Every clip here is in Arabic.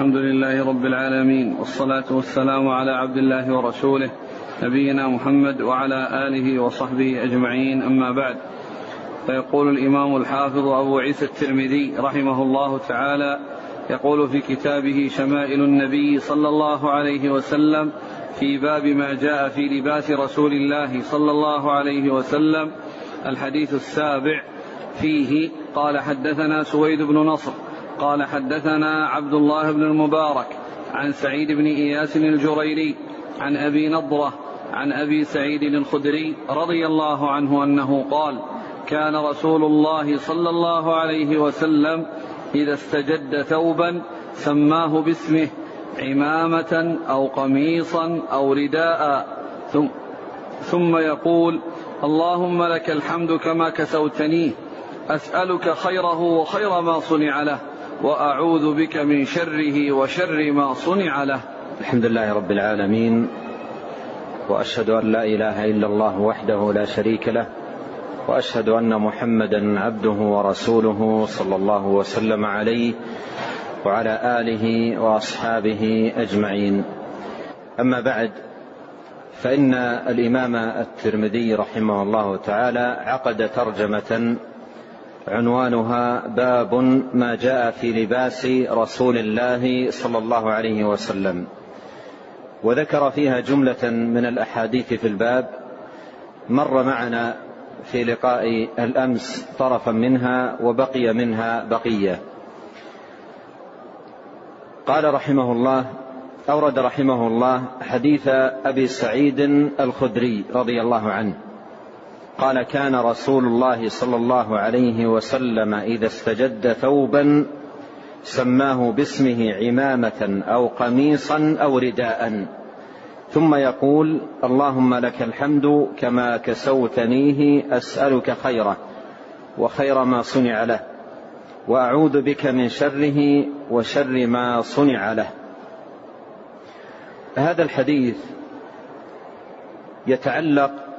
الحمد لله رب العالمين والصلاة والسلام على عبد الله ورسوله نبينا محمد وعلى آله وصحبه أجمعين أما بعد. فيقول الإمام الحافظ أبو عيسى الترمذي رحمه الله تعالى يقول في كتابه شمائل النبي صلى الله عليه وسلم في باب ما جاء في لباس رسول الله صلى الله عليه وسلم الحديث السابع فيه قال حدثنا سويد بن نصر قال حدثنا عبد الله بن المبارك عن سعيد بن إياس الجريري عن أبي نضرة عن أبي سعيد الخدري رضي الله عنه أنه قال كان رسول الله صلى الله عليه وسلم إذا استجد ثوبا سماه باسمه عمامة أو قميصا أو رداء. ثم, ثم يقول اللهم لك الحمد كما كسوتنيه أسألك خيره وخير ما صنع له. وأعوذ بك من شره وشر ما صنع له. الحمد لله رب العالمين وأشهد أن لا إله إلا الله وحده لا شريك له وأشهد أن محمدا عبده ورسوله صلى الله وسلم عليه وعلى آله وأصحابه أجمعين. أما بعد فإن الإمام الترمذي رحمه الله تعالى عقد ترجمة عنوانها باب ما جاء في لباس رسول الله صلى الله عليه وسلم. وذكر فيها جملة من الأحاديث في الباب. مر معنا في لقاء الأمس طرفا منها وبقي منها بقية. قال رحمه الله أورد رحمه الله حديث أبي سعيد الخدري رضي الله عنه. قال كان رسول الله صلى الله عليه وسلم إذا استجد ثوبا سماه باسمه عمامة أو قميصا أو رداء. ثم يقول اللهم لك الحمد كما كسوتنيه أسألك خيره وخير ما صنع له وأعوذ بك من شره وشر ما صنع له. هذا الحديث يتعلق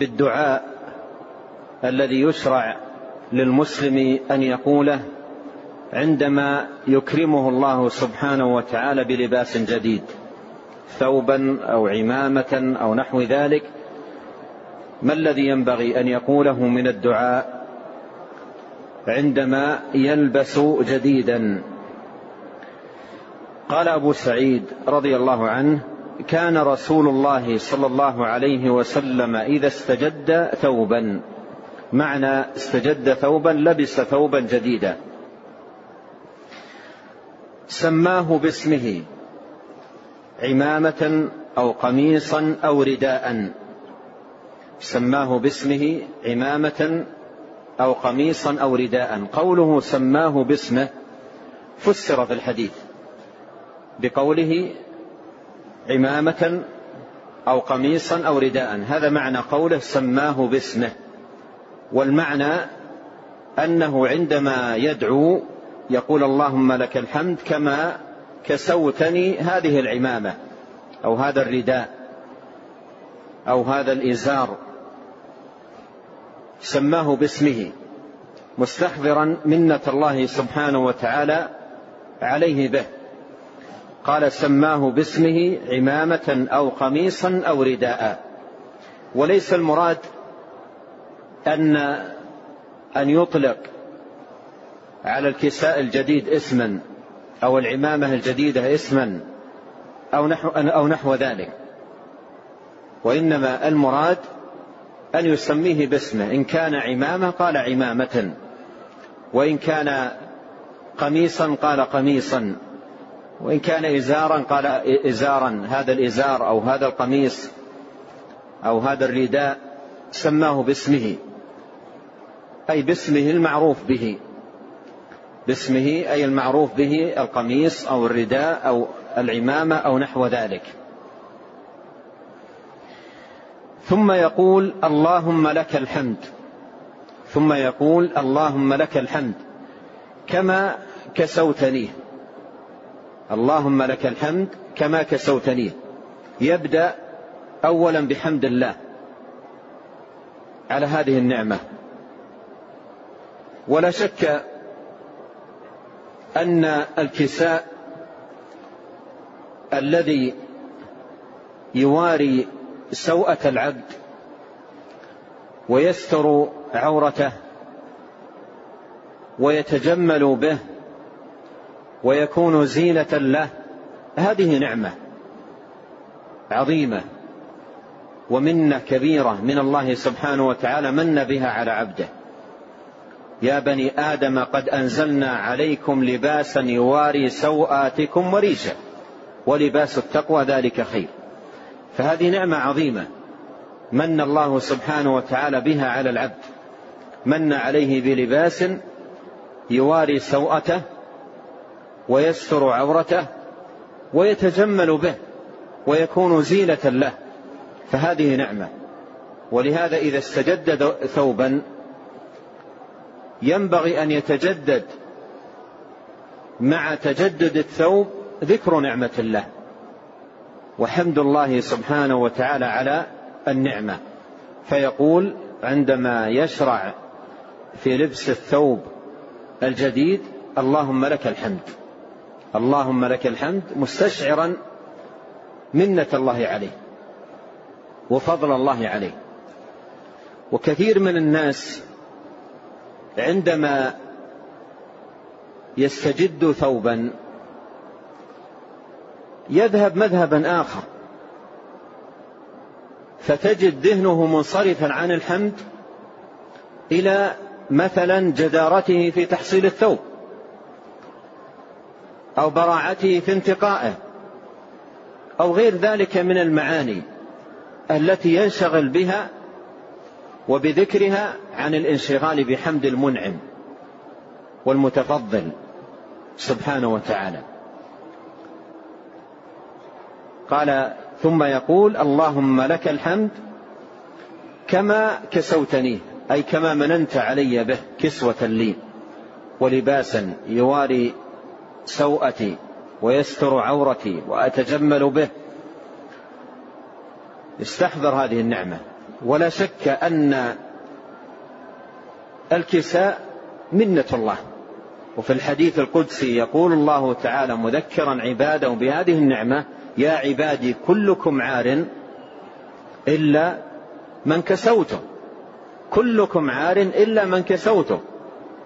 بالدعاء الذي يشرع للمسلم أن يقوله عندما يكرمه الله سبحانه وتعالى بلباس جديد ثوبا أو عمامة أو نحو ذلك ما الذي ينبغي أن يقوله من الدعاء عندما يلبس جديدا؟ قال أبو سعيد رضي الله عنه كان رسول الله صلى الله عليه وسلم إذا استجد ثوبا. معنى استجد ثوبا لبس ثوبا جديدا. سماه باسمه عمامة أو قميصا أو رداء. سماه باسمه عمامة أو قميصا أو رداء. قوله سماه باسمه فسر في الحديث بقوله عمامة أو قميصا أو رداء. هذا معنى قوله سماه باسمه. والمعنى أنه عندما يدعو يقول اللهم لك الحمد كما كسوتني هذه العمامة أو هذا الرداء أو هذا الإزار. سماه باسمه. مستحضرا منة الله سبحانه وتعالى عليه به. قال سماه باسمه عمامة أو قميصا أو رداء. وليس المراد أن أن يطلق على الكساء الجديد اسما أو العمامة الجديدة اسما أو نحو أو نحو ذلك. وإنما المراد أن يسميه باسمه. إن كان عمامة قال عمامة. وإن كان قميصا قال قميصا. وإن كان إزارا قال إزارا هذا الإزار أو هذا القميص أو هذا الرداء سماه باسمه. أي باسمه المعروف به. باسمه أي المعروف به القميص أو الرداء أو العمامة أو نحو ذلك. ثم يقول اللهم لك الحمد. ثم يقول اللهم لك الحمد. كما كسوتنيه اللهم لك الحمد كما كسوتنيه يبدأ اولا بحمد الله على هذه النعمة. ولا شك أن الكساء الذي يواري سوءة العبد ويستر عورته ويتجمل به ويكون زينة له. هذه نعمة عظيمة ومنة كبيرة من الله سبحانه وتعالى من بها على عبده. يا بني آدم قد أنزلنا عليكم لباسا يواري سوآتكم وريشا ولباس التقوى ذلك خير. فهذه نعمة عظيمة من الله سبحانه وتعالى بها على العبد. من عليه بلباس يواري سوءته ويستر عورته ويتجمل به ويكون زينة له. فهذه نعمة. ولهذا إذا استجد ثوبا ينبغي أن يتجدد مع تجدد الثوب ذكر نعمة الله وحمد الله سبحانه وتعالى على النعمة. فيقول عندما يشرع في لبس الثوب الجديد اللهم لك الحمد. اللهم لك الحمد مستشعرا منة الله عليه وفضل الله عليه. وكثير من الناس عندما يستجد ثوبا يذهب مذهبا آخر فتجد ذهنه منصرفا عن الحمد إلى مثلا جدارته في تحصيل الثوب. أو براعته في انتقائه أو غير ذلك من المعاني التي ينشغل بها وبذكرها عن الانشغال بحمد المنعم والمتفضل سبحانه وتعالى. قال ثم يقول اللهم لك الحمد كما كسوتني أي كما مننت علي به كسوة لي ولباسا يواري سوءتي ويستر عورتي وأتجمل به. استحضر هذه النعمة. ولا شك أن الكساء منة الله. وفي الحديث القدسي يقول الله تعالى مذكرا عباده بهذه النعمة يا عبادي كلكم عار إلا من كسوته. كلكم عار إلا من كسوته.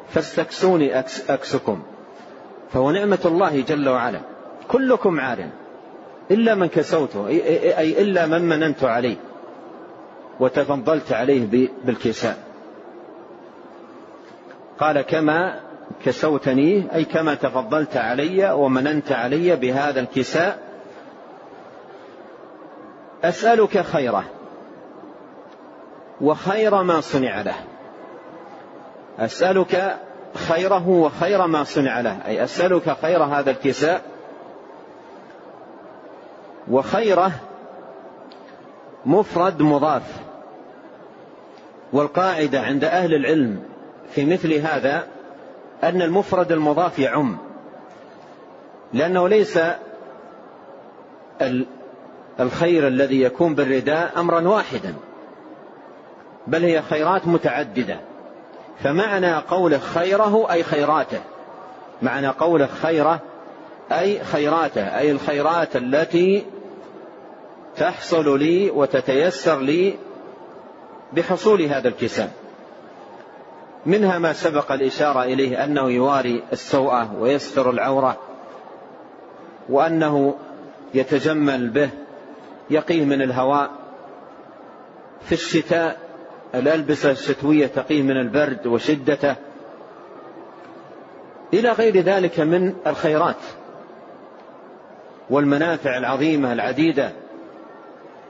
فاستكسوني أكسكم. فهو نعمة الله جل وعلا. كلكم عار. إلا من كسوته اي إلا من مننت عليه وتفضلت عليه بالكساء. قال كما كسوتني أي كما تفضلت علي ومننت علي بهذا الكساء أسألك خيره وخير ما صنع له. أسألك خيره وخير ما صنع له. أي أسألك خير هذا الكساء وخيره مفرد مضاف. والقاعدة عند أهل العلم في مثل هذا أن المفرد المضاف يعم. لأنه ليس الخير الذي يكون بالرداء أمرا واحدا بل هي خيرات متعددة. فمعنى قوله خيره أي خيراته. معنى قوله خيره أي خيراته أي الخيرات التي تحصل لي وتتيسر لي بحصول هذا الكساب منها ما سبق الإشارة إليه أنه يواري السوءة ويستر العورة وأنه يتجمل به يقيه من الهواء في الشتاء الألبسة الشتوية تقيه من البرد وشدته. إلى غير ذلك من الخيرات والمنافع العظيمة العديدة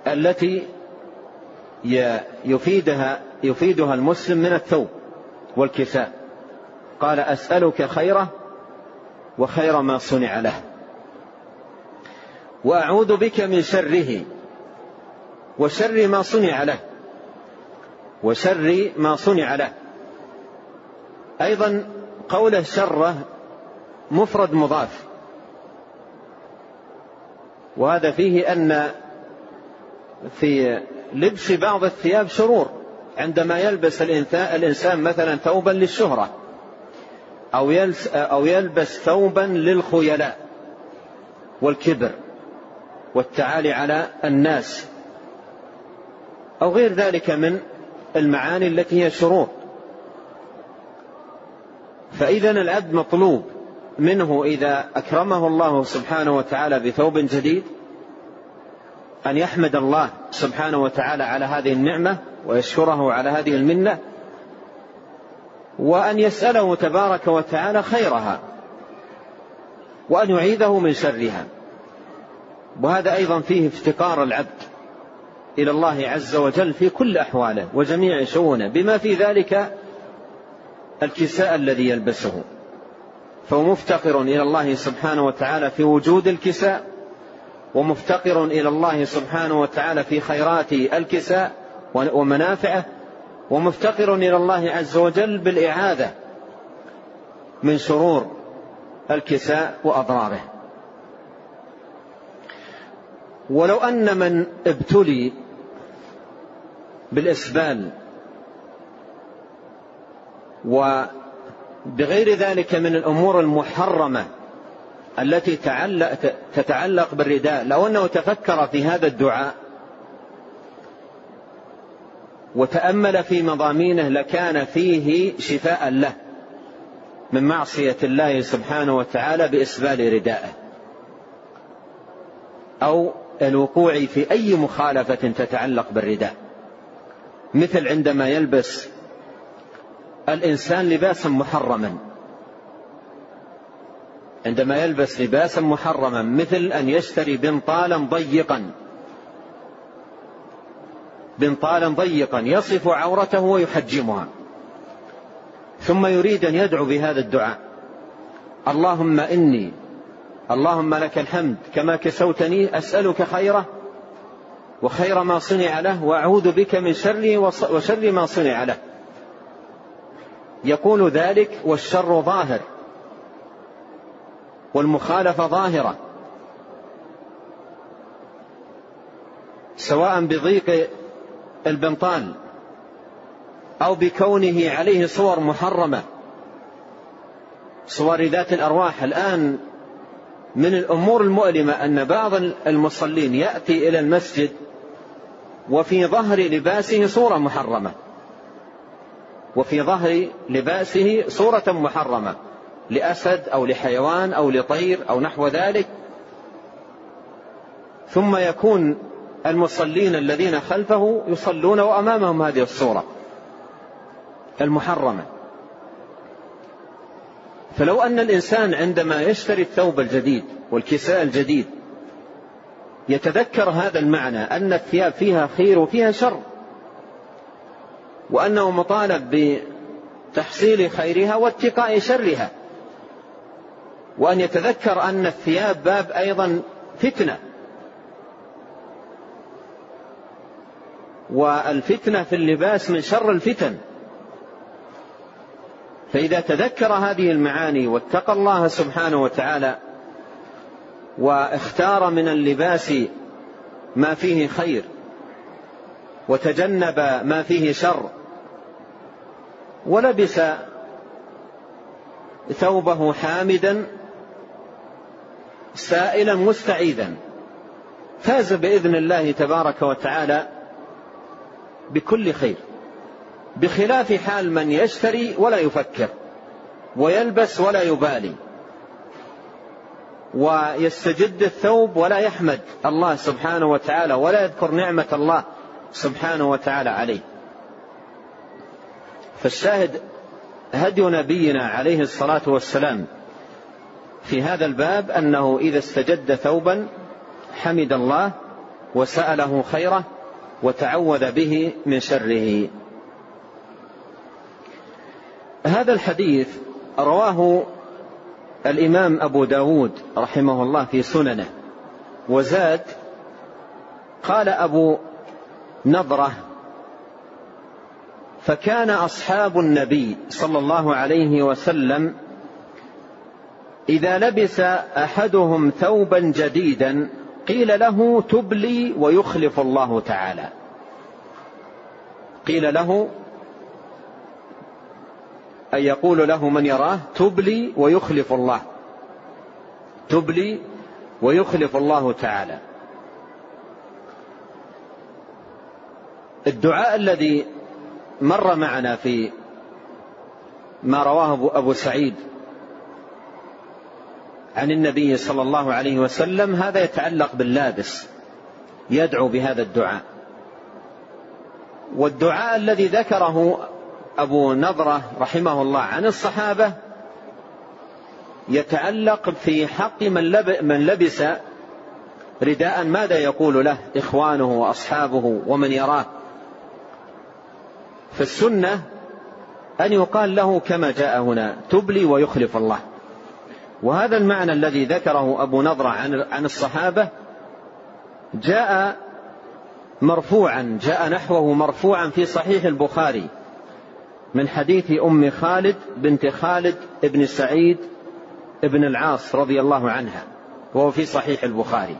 التي يفيدها يفيدها المسلم من الثوب والكساء. قال أسألك خيرة وخير ما صنع له. وأعوذ بك من شره وشر ما صنع له. وشر ما صنع له. أيضا قوله شره مفرد مضاف. وهذا فيه أن في لبس بعض الثياب شرور عندما يلبس الإنسان مثلا ثوبا للشهرة أو أو يلبس ثوبا للخيلاء والكبر والتعالي على الناس أو غير ذلك من المعاني التي هي شرور فإذا العبد مطلوب منه إذا أكرمه الله سبحانه وتعالى بثوب جديد أن يحمد الله سبحانه وتعالى على هذه النعمة ويشكره على هذه المنة وأن يسأله تبارك وتعالى خيرها وأن يعيذه من شرها. وهذا أيضا فيه افتقار العبد. إلى الله عز وجل في كل أحواله وجميع شؤونه بما في ذلك الكساء الذي يلبسه. فهو مفتقر إلى الله سبحانه وتعالى في وجود الكساء ومفتقر إلى الله سبحانه وتعالى في خيرات الكساء ومنافعه ومفتقر إلى الله عز وجل بالإعاذة من شرور الكساء وأضراره. ولو أن من ابتلي بالإسبال وبغير ذلك من الأمور المحرمة التي تتعلق بالرداء. لو أنه تفكر في هذا الدعاء وتأمل في مضامينه لكان فيه شفاء له من معصية الله سبحانه وتعالى بإسبال ردائه. أو الوقوع في أي مخالفة تتعلق بالرداء. مثل عندما يلبس الإنسان لباسا محرما. عندما يلبس لباسا محرما مثل أن يشتري بنطالا ضيقا. بنطالا ضيقا يصف عورته ويحجمها. ثم يريد أن يدعو بهذا الدعاء. اللهم إني اللهم لك الحمد كما كسوتني أسألك خيره وخير ما صنع له وأعوذ بك من شره وشر ما صنع له. يقول ذلك والشر ظاهر والمخالفة ظاهرة. سواء بضيق البنطال أو بكونه عليه صور محرمة. صور ذات الأرواح. الآن من الأمور المؤلمة أن بعض المصلين يأتي إلى المسجد وفي ظهر لباسه صورة محرمة. وفي ظهر لباسه صورة محرمة. لأسد أو لحيوان أو لطير أو نحو ذلك. ثم يكون المصلين الذين خلفه يصلون وأمامهم هذه الصورة المحرمة. فلو أن الإنسان عندما يشتري الثوب الجديد والكساء الجديد يتذكر هذا المعنى أن الثياب فيها خير وفيها شر. وأنه مطالب بتحصيل خيرها واتقاء شرها. وأن يتذكر أن الثياب باب أيضا فتنة. والفتنة في اللباس من شر الفتن. فإذا تذكر هذه المعاني واتقى الله سبحانه وتعالى واختار من اللباس ما فيه خير وتجنب ما فيه شر ولبس ثوبه حامدا سائلا مستعيذا فاز بإذن الله تبارك وتعالى بكل خير بخلاف حال من يشتري ولا يفكر ويلبس ولا يبالي. ويستجد الثوب ولا يحمد الله سبحانه وتعالى ولا يذكر نعمة الله سبحانه وتعالى عليه. فالشاهد هدي نبينا عليه الصلاة والسلام في هذا الباب أنه إذا استجد ثوبا حمد الله وسأله خيره وتعوذ به من شره. هذا الحديث رواه الإمام أبو داود رحمه الله في سننه وزاد قال أبو نضرة فكان أصحاب النبي صلى الله عليه وسلم إذا لبس أحدهم ثوبا جديدا قيل له تبلي ويخلف الله تعالى. قيل له أن يقول له من يراه تبلي ويخلف الله. تبلي ويخلف الله تعالى. الدعاء الذي مر معنا في ما رواه أبو سعيد عن النبي صلى الله عليه وسلم هذا يتعلق باللابس. يدعو بهذا الدعاء. والدعاء الذي ذكره أبو نضرة رحمه الله عن الصحابة يتعلق في حق من لبس رداء ماذا يقول له إخوانه وأصحابه ومن يراه؟ فالسنة أن يقال له كما جاء هنا تبلي ويخلف الله. وهذا المعنى الذي ذكره أبو نضرة عن الصحابة جاء مرفوعا جاء نحوه مرفوعا في صحيح البخاري. من حديث أم خالد بنت خالد بن سعيد بن العاص رضي الله عنها وهو في صحيح البخاري.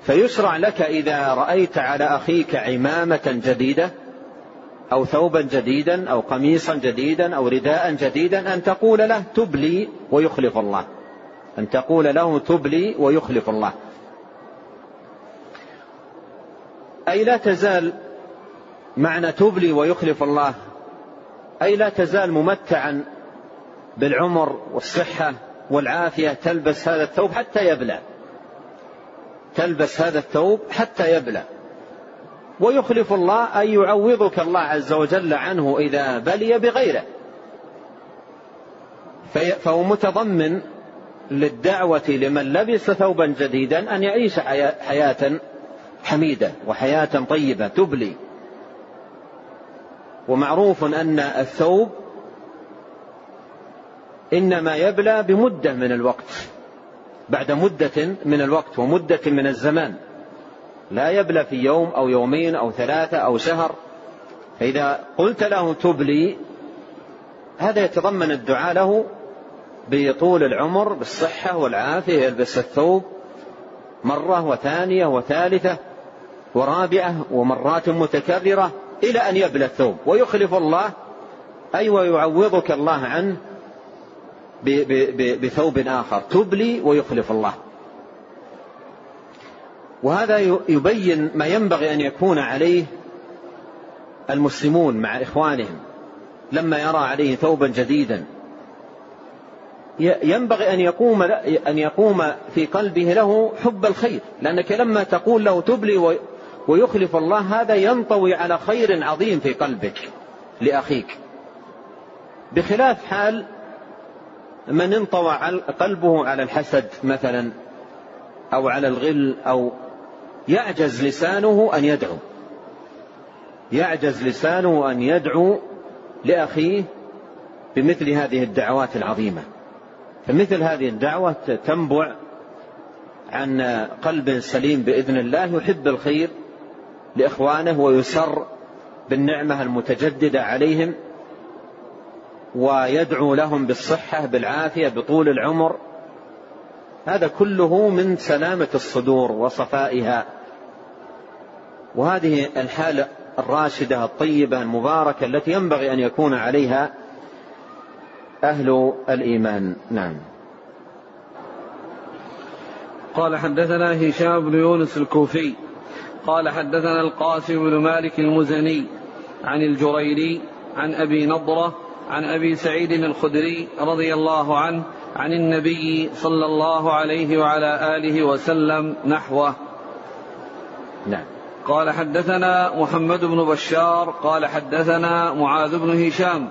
فيشرع لك إذا رأيت على أخيك عمامة جديدة أو ثوبا جديدا أو قميصا جديدا أو رداء جديدا أن تقول له تبلي ويخلف الله. أن تقول له تبلي ويخلف الله. أي لا تزال معنى تبلي ويخلف الله. أي لا تزال ممتعا بالعمر والصحة والعافية تلبس هذا الثوب حتى يبلى. تلبس هذا الثوب حتى يبلى. ويخلف الله أن يعوضك الله عز وجل عنه إذا بلي بغيره. فهو متضمن للدعوة لمن لبس ثوبا جديدا أن يعيش حياة حميدة وحياة طيبة تبلي. ومعروف أن الثوب إنما يبلى بمدة من الوقت بعد مدة من الوقت ومدة من الزمان. لا يبلى في يوم أو يومين أو ثلاثة أو شهر. فإذا قلت له تبلي هذا يتضمن الدعاء له بطول العمر بالصحة والعافية يلبس الثوب مرة وثانية وثالثة ورابعة ومرات متكررة. إلى أن يبلى الثوب. ويخلف الله أي ويعوضك الله عنه بثوب آخر. تبلي ويخلف الله. وهذا يبين ما ينبغي أن يكون عليه المسلمون مع إخوانهم. لما يرى عليه ثوبا جديدا. ينبغي أن يقوم أن يقوم في قلبه له حب الخير. لأنك لما تقول له تبلي ويخلف الله هذا ينطوي على خير عظيم في قلبك لأخيك. بخلاف حال من انطوى قلبه على الحسد مثلا أو على الغل أو يعجز لسانه أن يدعو. يعجز لسانه أن يدعو لأخيه بمثل هذه الدعوات العظيمة. فمثل هذه الدعوة تنبع عن قلب سليم بإذن الله يحب الخير لإخوانه ويسر بالنعمة المتجددة عليهم ويدعو لهم بالصحة بالعافية بطول العمر. هذا كله من سلامة الصدور وصفائها. وهذه الحالة الراشدة الطيبة المباركة التي ينبغي أن يكون عليها أهل الإيمان. نعم. قال حدثنا هشام بن يونس الكوفي قال حدثنا القاسم بن مالك المزني عن الجريري عن أبي نضرة عن أبي سعيد الخدري رضي الله عنه عن النبي صلى الله عليه وعلى آله وسلم نحوه. نعم. قال حدثنا محمد بن بشار قال حدثنا معاذ بن هشام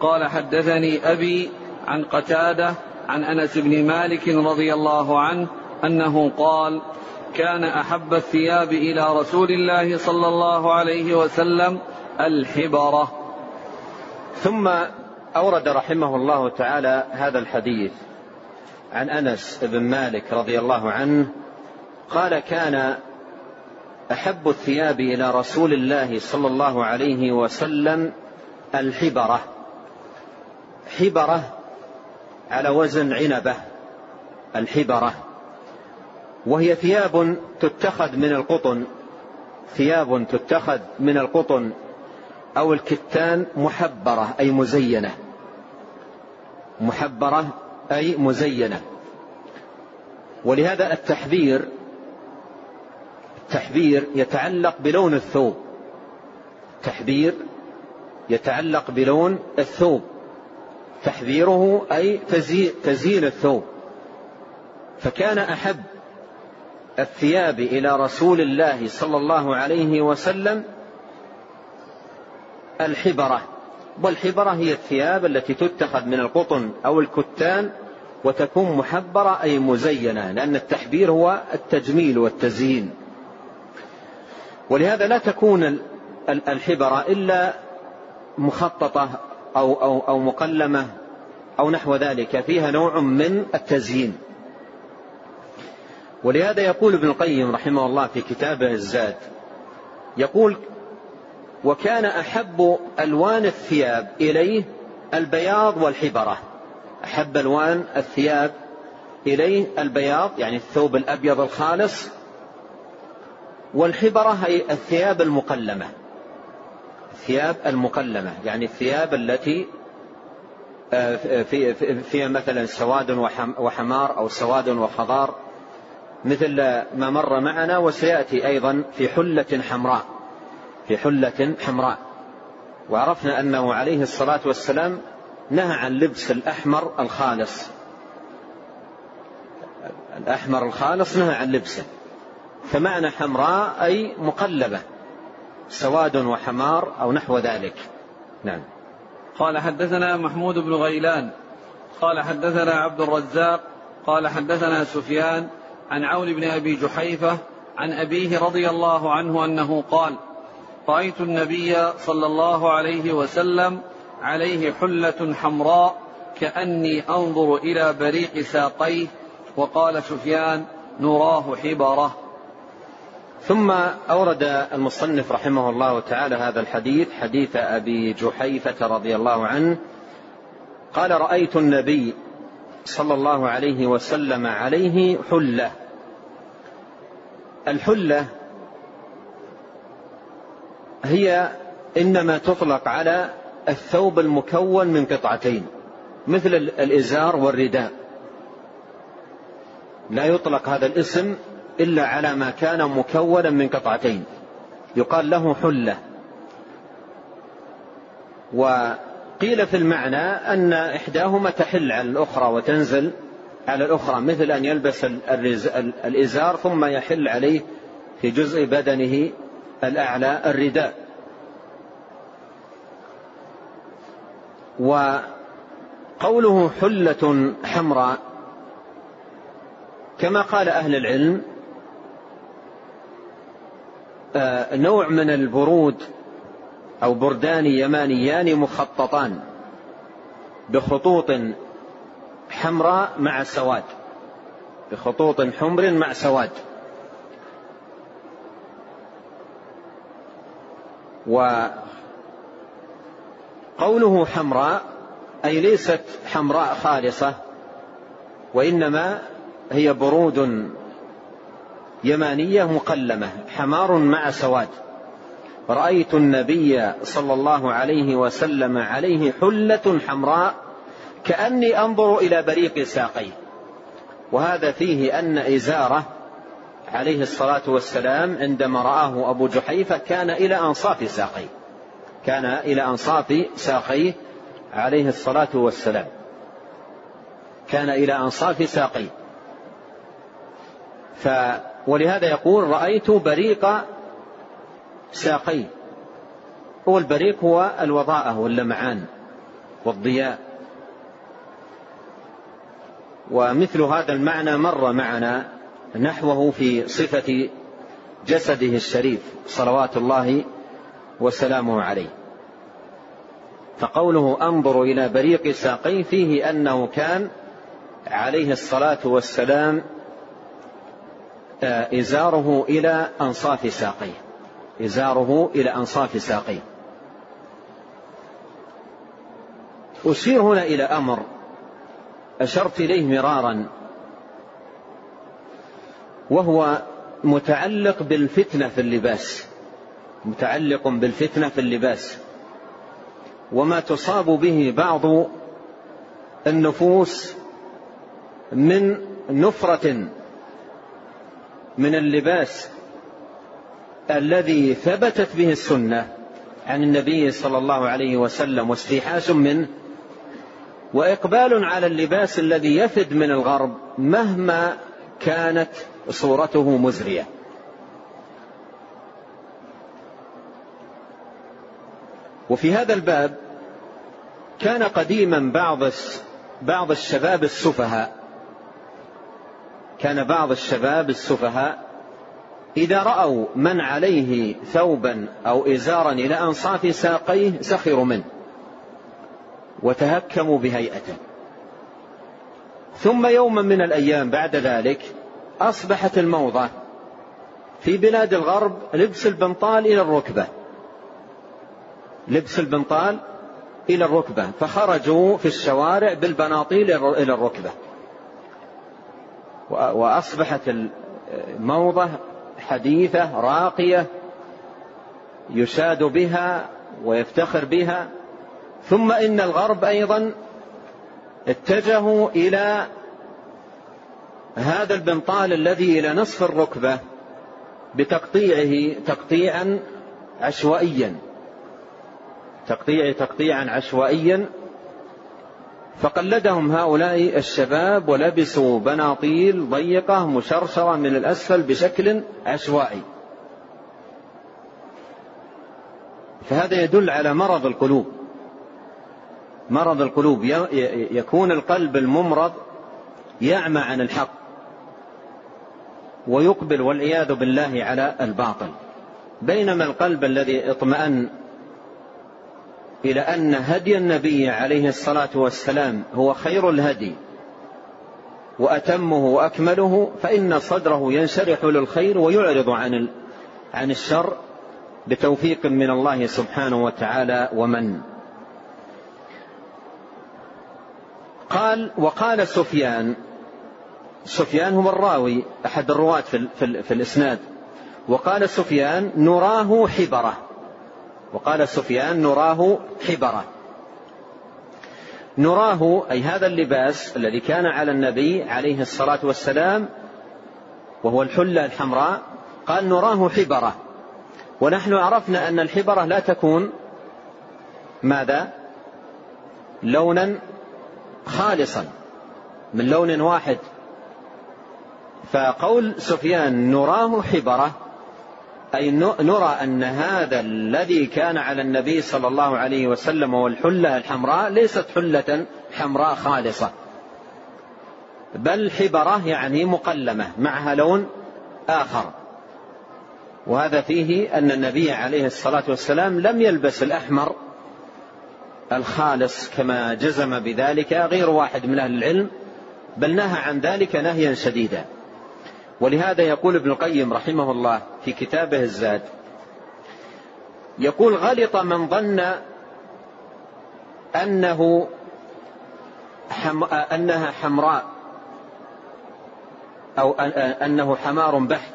قال حدثني أبي عن قتادة عن أنس بن مالك رضي الله عنه أنه قال كان أحب الثياب إلى رسول الله صلى الله عليه وسلم الحبرة. ثم أورد رحمه الله تعالى هذا الحديث عن أنس بن مالك رضي الله عنه قال كان أحب الثياب إلى رسول الله صلى الله عليه وسلم الحبرة. حبرة على وزن عنبة الحبرة. وهي ثياب تتخذ من القطن ثياب تتخذ من القطن أو الكتان محبرة أي مزينة. محبرة أي مزينة. ولهذا التحبير التحبير يتعلق بلون الثوب. تحبير يتعلق بلون الثوب. تحذيره أي تزيين الثوب. فكان أحب الثياب إلى رسول الله صلى الله عليه وسلم الحبرة. والحبرة هي الثياب التي تتخذ من القطن أو الكتان وتكون محبرة أي مزينة لأن التحبير هو التجميل والتزيين. ولهذا لا تكون الحبرة إلا مخططة أو, أو, أو مقلمة أو نحو ذلك فيها نوع من التزيين. ولهذا يقول ابن القيم رحمه الله في كتابه الزاد يقول وكان أحب ألوان الثياب إليه البياض والحبرة. أحب ألوان الثياب إليه البياض يعني الثوب الأبيض الخالص والحبرة هي الثياب المقلمة. الثياب المقلمة يعني الثياب التي آه، في فيها مثلا سواد وحمار أو سواد وخضار. مثل ما مر معنا وسيأتي أيضا في حلة حمراء. في حلة حمراء. وعرفنا أنه عليه الصلاة والسلام نهى عن لبس الأحمر الخالص. الأحمر الخالص نهى عن لبسه. فمعنى حمراء أي مقلبة. سواد وحمار أو نحو ذلك. نعم. قال حدثنا محمود بن غيلان. قال حدثنا عبد الرزاق. قال حدثنا سفيان. عن عون بن أبي جحيفة عن أبيه رضي الله عنه أنه قال رأيت النبي صلى الله عليه وسلم عليه حلة حمراء كأني أنظر إلى بريق ساقيه وقال سفيان نراه حبرة ثم أورد المصنف رحمه الله تعالى هذا الحديث حديث أبي جحيفة رضي الله عنه. قال رأيت النبي صلى الله عليه وسلم عليه حلة الحلة هي إنما تطلق على الثوب المكون من قطعتين مثل الإزار والرداء. لا يطلق هذا الاسم إلا على ما كان مكونا من قطعتين. يقال له حلة. وقيل في المعنى أن إحداهما تحل على الأخرى وتنزل على الأخرى مثل أن يلبس الإزار ثم يحل عليه في جزء بدنه الأعلى الرداء. وقوله حلة حمراء كما قال أهل العلم آه، نوع من البرود أو بردان يمانيان مخططان بخطوط حمراء مع سواد. بخطوط حمر مع سواد. وقوله حمراء أي ليست حمراء خالصة وإنما هي برود يمانية مقلمة حمار مع سواد. رأيت النبي صلى الله عليه وسلم عليه حلة حمراء كأني أنظر إلى بريق ساقيه وهذا فيه أن إزاره عليه الصلاة والسلام عندما رآه أبو جحيفة كان إلى أنصاف ساقيه. كان إلى أنصاف ساقيه عليه الصلاة والسلام. كان إلى أنصاف ساقيه. ف ولهذا يقول رأيت بريق ساقيه. البريق هو الوضاءة واللمعان والضياء. ومثل هذا المعنى مر معنا نحوه في صفة جسده الشريف صلوات الله وسلامه عليه. فقوله أنظر إلى بريق ساقيه فيه أنه كان عليه الصلاة والسلام آه، إزاره إلى أنصاف ساقيه. إزاره إلى أنصاف ساقيه. أشير هنا إلى أمر أشرت إليه مرارا. وهو متعلق بالفتنة في اللباس. متعلق بالفتنة في اللباس. وما تصاب به بعض النفوس من نفرة من اللباس الذي ثبتت به السنة عن النبي صلى الله عليه وسلم واستيحاش منه وإقبال على اللباس الذي يفد من الغرب مهما كانت صورته مزرية. وفي هذا الباب كان قديما بعض بعض الشباب السفهاء. كان بعض الشباب السفهاء إذا رأوا من عليه ثوبا أو إزارا إلى أنصاف ساقيه سخروا منه. وتهكموا بهيئته ثم يوما من الأيام بعد ذلك أصبحت الموضة في بلاد الغرب لبس البنطال إلى الركبة. لبس البنطال إلى الركبة فخرجوا في الشوارع بالبناطيل إلى الركبة. وأصبحت الموضة حديثة راقية يشاد بها ويفتخر بها. ثم إن الغرب أيضا اتجهوا إلى هذا البنطال الذي إلى نصف الركبة بتقطيعه تقطيعا عشوائيا. تقطيع تقطيعا عشوائيا. فقلدهم هؤلاء الشباب ولبسوا بناطيل ضيقة مشرشرة من الأسفل بشكل عشوائي. فهذا يدل على مرض القلوب. مرض القلوب يكون القلب الممرض يعمى عن الحق ويقبل والعياذ بالله على الباطل. بينما القلب الذي اطمأن إلى أن هدي النبي عليه الصلاة والسلام هو خير الهدي وأتمه وأكمله فإن صدره ينشرح للخير ويعرض عن عن الشر بتوفيق من الله سبحانه وتعالى ومن قال وقال سفيان سفيان هو الراوي أحد الرواة في, في, في الإسناد. وقال سفيان نراه حبرة. وقال سفيان نراه حبرة. نراه أي هذا اللباس الذي كان على النبي عليه الصلاة والسلام وهو الحلة الحمراء قال نراه حبرة. ونحن عرفنا أن الحبرة لا تكون ماذا؟ لونا خالصا من لون واحد. فقول سفيان نراه حبرة أي نرى أن هذا الذي كان على النبي صلى الله عليه وسلم والحلة الحمراء ليست حلة حمراء خالصة بل حبرة يعني مقلمة معها لون آخر. وهذا فيه أن النبي عليه الصلاة والسلام لم يلبس الأحمر الخالص كما جزم بذلك غير واحد من أهل العلم بل نهى عن ذلك نهيا شديدا. ولهذا يقول ابن القيم رحمه الله في كتابه الزاد يقول غلط من ظن أنه حم أنها حمراء أو أنه حمار بحت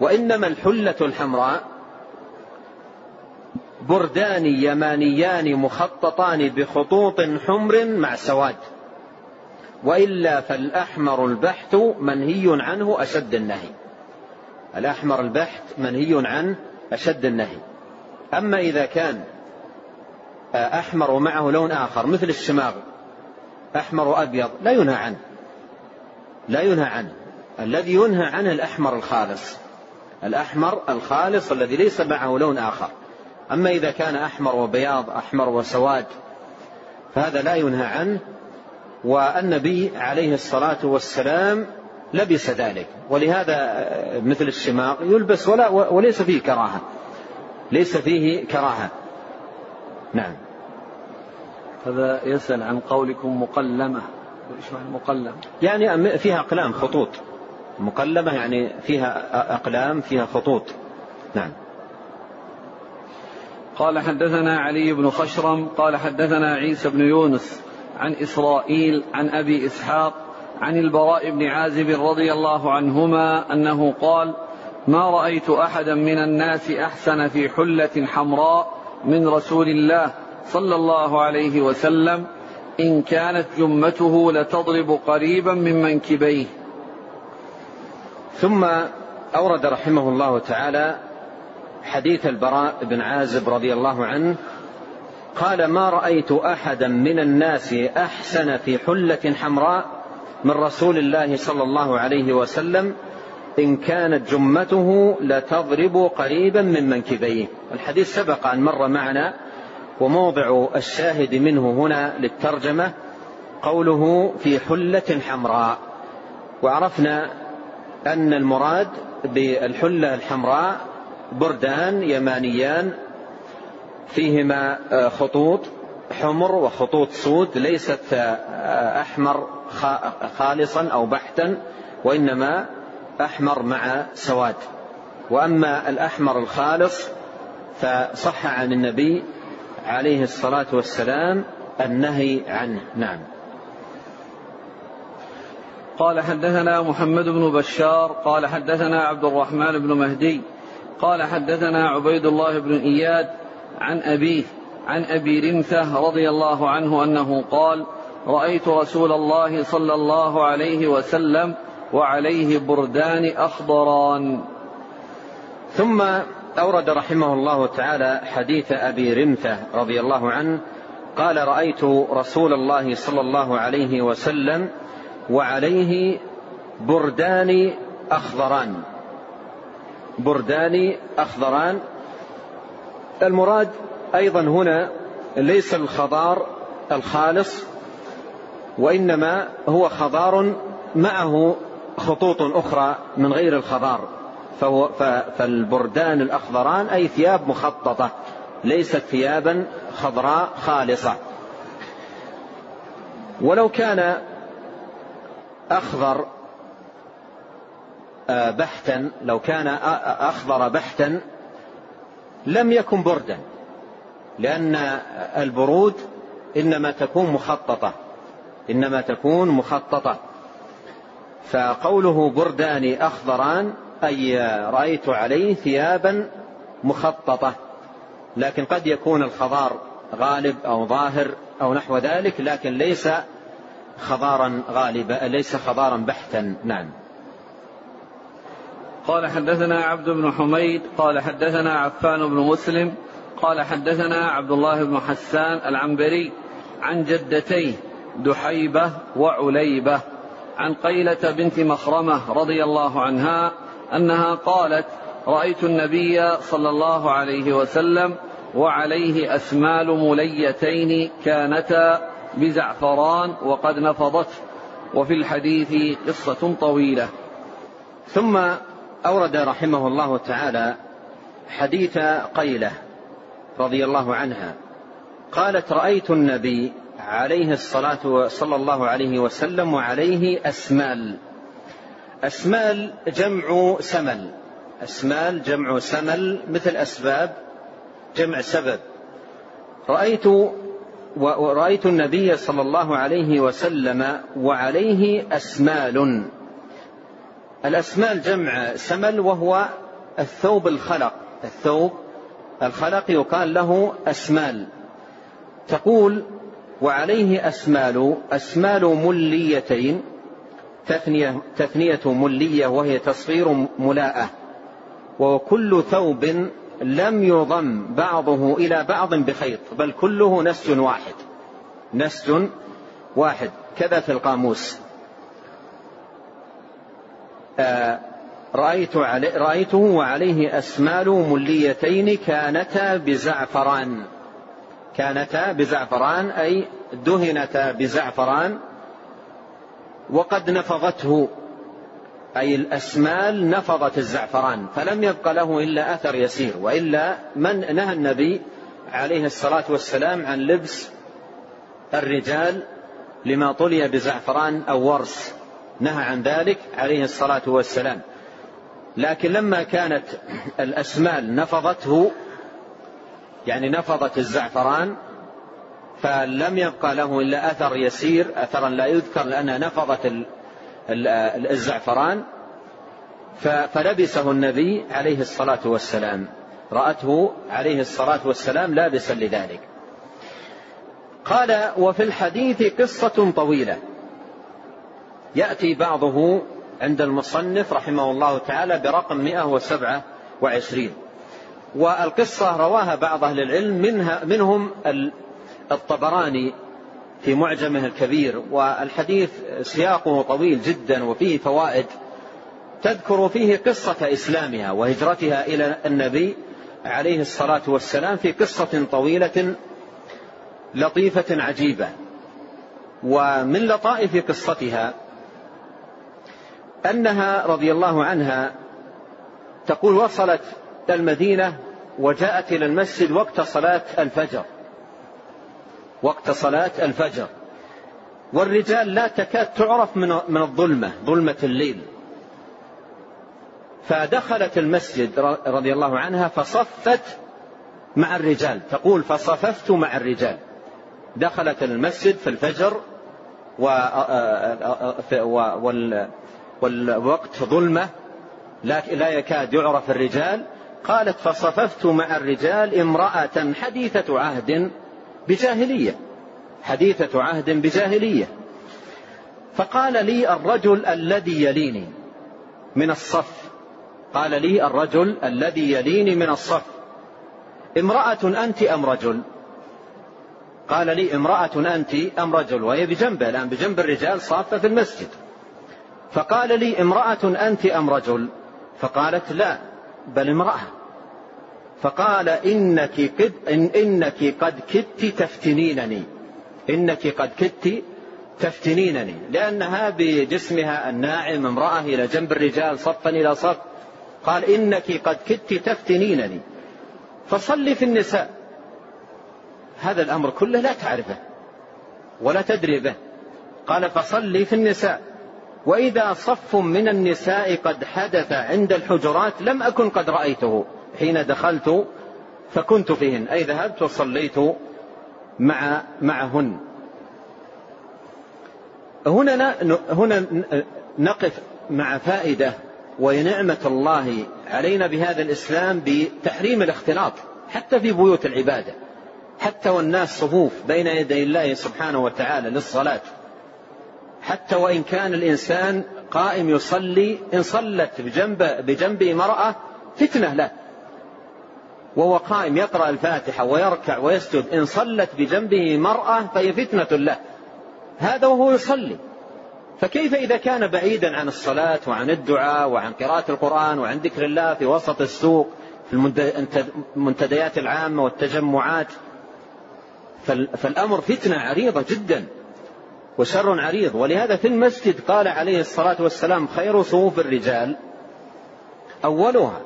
وإنما الحلة الحمراء بردان يمانيان مخططان بخطوط حمر مع سواد وإلا فالأحمر البحت منهي عنه أشد النهي. الأحمر البحت منهي عنه أشد النهي. أما إذا كان أحمر ومعه لون آخر مثل الشماغ أحمر وابيض لا ينهى عنه. لا ينهى عنه. الذي ينهى عنه الأحمر الخالص. الأحمر الخالص الذي ليس معه لون آخر. أما إذا كان أحمر وبياض أحمر وسواد فهذا لا ينهى عنه والنبي عليه الصلاة والسلام لبس ذلك. ولهذا مثل الشماغ يلبس ولا وليس فيه كراهة. ليس فيه كراهة. نعم. هذا يسأل عن قولكم مقلمة. إيش معنى مقلم؟ يعني فيها أقلام خطوط. مقلمة يعني فيها أقلام فيها خطوط. نعم. قال حدثنا علي بن خشرم قال حدثنا عيسى بن يونس عن إسرائيل عن أبي إسحاق عن البراء بن عازب رضي الله عنهما أنه قال ما رأيت أحدا من الناس أحسن في حلة حمراء من رسول الله صلى الله عليه وسلم. إن كانت جمته لتضرب قريبا من منكبيه. ثم أورد رحمه الله تعالى حديث البراء بن عازب رضي الله عنه قال ما رأيت أحدا من الناس أحسن في حلة حمراء من رسول الله صلى الله عليه وسلم إن كانت جمته لتضرب قريبا من منكبيه. الحديث سبق أن مر معنا وموضع الشاهد منه هنا للترجمة قوله في حلة حمراء. وعرفنا أن المراد بالحلة الحمراء بردان يمانيان فيهما خطوط حمر وخطوط سود ليست أحمر خالصا أو بحتا وإنما أحمر مع سواد. وأما الأحمر الخالص فصح عن النبي عليه الصلاة والسلام النهي عنه. نعم. قال حدثنا محمد بن بشار قال حدثنا عبد الرحمن بن مهدي قال حدثنا عبيد الله بن إياد عن أبيه عن أبي رمثة رضي الله عنه أنه قال رأيت رسول الله صلى الله عليه وسلم وعليه بردان أخضران. ثم أورد رحمه الله تعالى حديث أبي رمثة رضي الله عنه قال رأيت رسول الله صلى الله عليه وسلم وعليه بردان أخضران. بردان أخضران. المراد أيضا هنا ليس الخضار الخالص وإنما هو خضار معه خطوط أخرى من غير الخضار. فهو فالبردان الأخضران أي ثياب مخططة ليست ثيابا خضراء خالصة. ولو كان أخضر آه، بحتا لو كان أخضر بحتا لم يكن بردا لأن البرود إنما تكون مخططة إنما تكون مخططة. فقوله بردان أخضران أي رأيت عليه ثيابا مخططة. لكن قد يكون الخضار غالب أو ظاهر أو نحو ذلك لكن ليس خضارا غالبا ليس خضارا بحتا نعم. قال حدثنا عبد بن حميد قال حدثنا عفان بن مسلم قال حدثنا عبد الله بن حسان العنبري عن جدتيه دحيبة وعليبة عن قيلة بنت مخرمة رضي الله عنها أنها قالت رأيت النبي صلى الله عليه وسلم وعليه أسمال مليتين كانتا بزعفران وقد نفضت وفي الحديث قصة طويلة. ثم أورد رحمه الله تعالى حديث قيلة رضي الله عنها قالت رأيت النبي عليه الصلاة صلى الله عليه وسلم وعليه أسمال. أسمال جمع سمل. أسمال جمع سمل مثل أسباب جمع سبب. رأيت ورأيت النبي صلى الله عليه وسلم وعليه أسمال. الأسمال جمع سمل وهو الثوب الخلق. الثوب الخلق يقال له أسمال. تقول وعليه أسمال أسمال مليتين تثنية, تثنية ملية وهي تصغير ملاءة. وكل ثوب لم يضم بعضه إلى بعض بخيط بل كله نسج واحد. نسج واحد. كذا في القاموس. رأيت علي رأيته وعليه أسمال مليتين كانتا بزعفران. كانتا بزعفران أي دهنتا بزعفران. وقد نفضته أي الأسمال نفضت الزعفران فلم يبق له إلا أثر يسير. وإلا من نهى النبي عليه الصلاة والسلام عن لبس الرجال لما طلي بزعفران أو ورس. نهى عن ذلك عليه الصلاة والسلام. لكن لما كانت الأسمال نفضته يعني نفضت الزعفران فلم يبقى له إلا أثر يسير أثرا لا يذكر لأنها نفضت الزعفران فلبسه النبي عليه الصلاة والسلام. رأته عليه الصلاة والسلام لابسا لذلك. قال وفي الحديث قصة طويلة. يأتي بعضه عند المصنف رحمه الله تعالى برقم 127 والقصة رواها بعض أهل العلم منها منهم الطبراني في معجمه الكبير والحديث سياقه طويل جدا وفيه فوائد. تذكر فيه قصة إسلامها وهجرتها إلى النبي عليه الصلاة والسلام في قصة طويلة لطيفة عجيبة. ومن لطائف قصتها أنها رضي الله عنها تقول وصلت المدينة وجاءت إلى المسجد وقت صلاة الفجر. وقت صلاة الفجر. والرجال لا تكاد تعرف من الظلمة ظلمة الليل. فدخلت المسجد رضي الله عنها فصفت مع الرجال تقول فصففت مع الرجال. دخلت المسجد في الفجر والوقت ظلمة لا يكاد يعرف الرجال. قالت فصففت مع الرجال امرأة حديثة عهد بجاهلية. حديثة عهد بجاهلية. فقال لي الرجل الذي يليني من الصف. قال لي الرجل الذي يليني من الصف امرأة أنت أم رجل؟ قال لي امرأة أنت أم رجل. وهي بجنبه الآن بجنب الرجال صافة في المسجد. فقال لي امرأة أنت أم رجل؟ فقالت لا بل امرأة. فقال إنك قد, إن إنك قد كدت تفتنينني. إنك قد كدت تفتنينني. لأنها بجسمها الناعم امرأة إلى جنب الرجال صفا إلى صف. قال إنك قد كدت تفتنينني. فصلي في النساء. هذا الأمر كله لا تعرفه ولا تدري به. قال فصلي في النساء. وإذا صف من النساء قد حدث عند الحجرات لم أكن قد رأيته. حين دخلت فكنت فيهن. أي ذهبت وصليت مع معهن. هنا هنا نقف مع فائدة وهي نعمة الله علينا بهذا الإسلام بتحريم الاختلاط حتى في بيوت العبادة حتى والناس صفوف بين يدي الله سبحانه وتعالى للصلاة. حتى وإن كان الإنسان قائم يصلي إن صلت بجنب بجنبه مرأة فتنة له. وهو قائم يقرأ الفاتحة ويركع ويسجد إن صلت بجنبه مرأة فهي فتنة له. هذا وهو يصلي. فكيف إذا كان بعيدا عن الصلاة وعن الدعاء وعن قراءة القرآن وعن ذكر الله في وسط السوق في المنتديات العامة والتجمعات فالأمر فتنة عريضة جدا. وشر عريض. ولهذا في المسجد قال عليه الصلاة والسلام خير صفوف الرجال أولها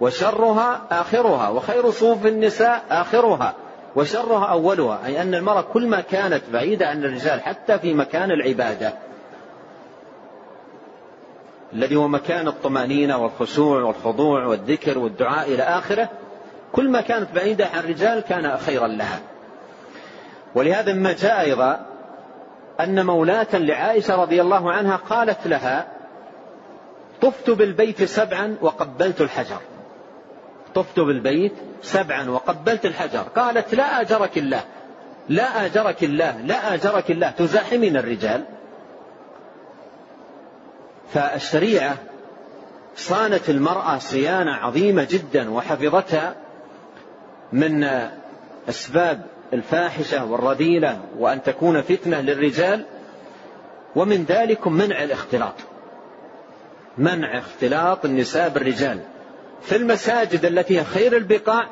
وشرها آخرها وخير صوف النساء آخرها وشرها أولها. أي أن المرأة كل ما كانت بعيدة عن الرجال حتى في مكان العبادة الذي هو مكان الطمأنينة والخشوع والخضوع والذكر والدعاء إلى آخره كل ما كانت بعيدة عن الرجال كان خيرا لها. ولهذا ما جاء أيضا أن مولاة لعائشة رضي الله عنها قالت لها طفت بالبيت سبعا وقبلت الحجر. طفت بالبيت سبعا وقبلت الحجر. قالت لا أجرك الله لا أجرك الله لا أجرك الله. تزاحمين الرجال. فالشريعة صانت المرأة صيانة عظيمة جدا وحفظتها من أسباب الفاحشة والرذيلة وأن تكون فتنة للرجال ومن ذلك منع الاختلاط. منع اختلاط النساء بالرجال. في المساجد التي هي خير البقاع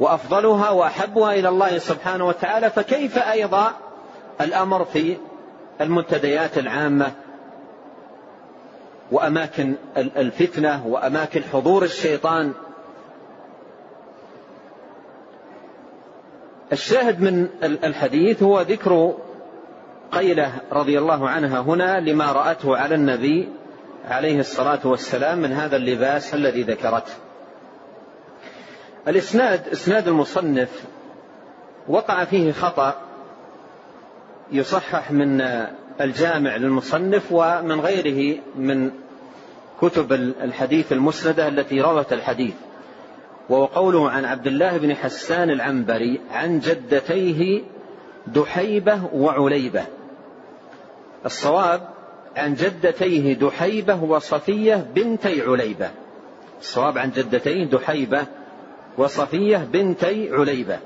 وأفضلها وأحبها إلى الله سبحانه وتعالى فكيف أيضا الأمر في المنتديات العامة وأماكن الفتنة وأماكن حضور الشيطان الشاهد من الحديث هو ذكر قيلة رضي الله عنها هنا لما رأته على النبي عليه الصلاة والسلام من هذا اللباس الذي ذكرته. الإسناد إسناد المصنف وقع فيه خطأ يصحح من الجامع للمصنف ومن غيره من كتب الحديث المسندة التي روت الحديث. وهو قوله عن عبد الله بن حسان العنبري عن جدتيه دحيبة وعليبة الصواب عن جدتيه دحيبة وصفية بنتي عليبة الصواب عن جدتين دحيبة وصفية بنتي عليبة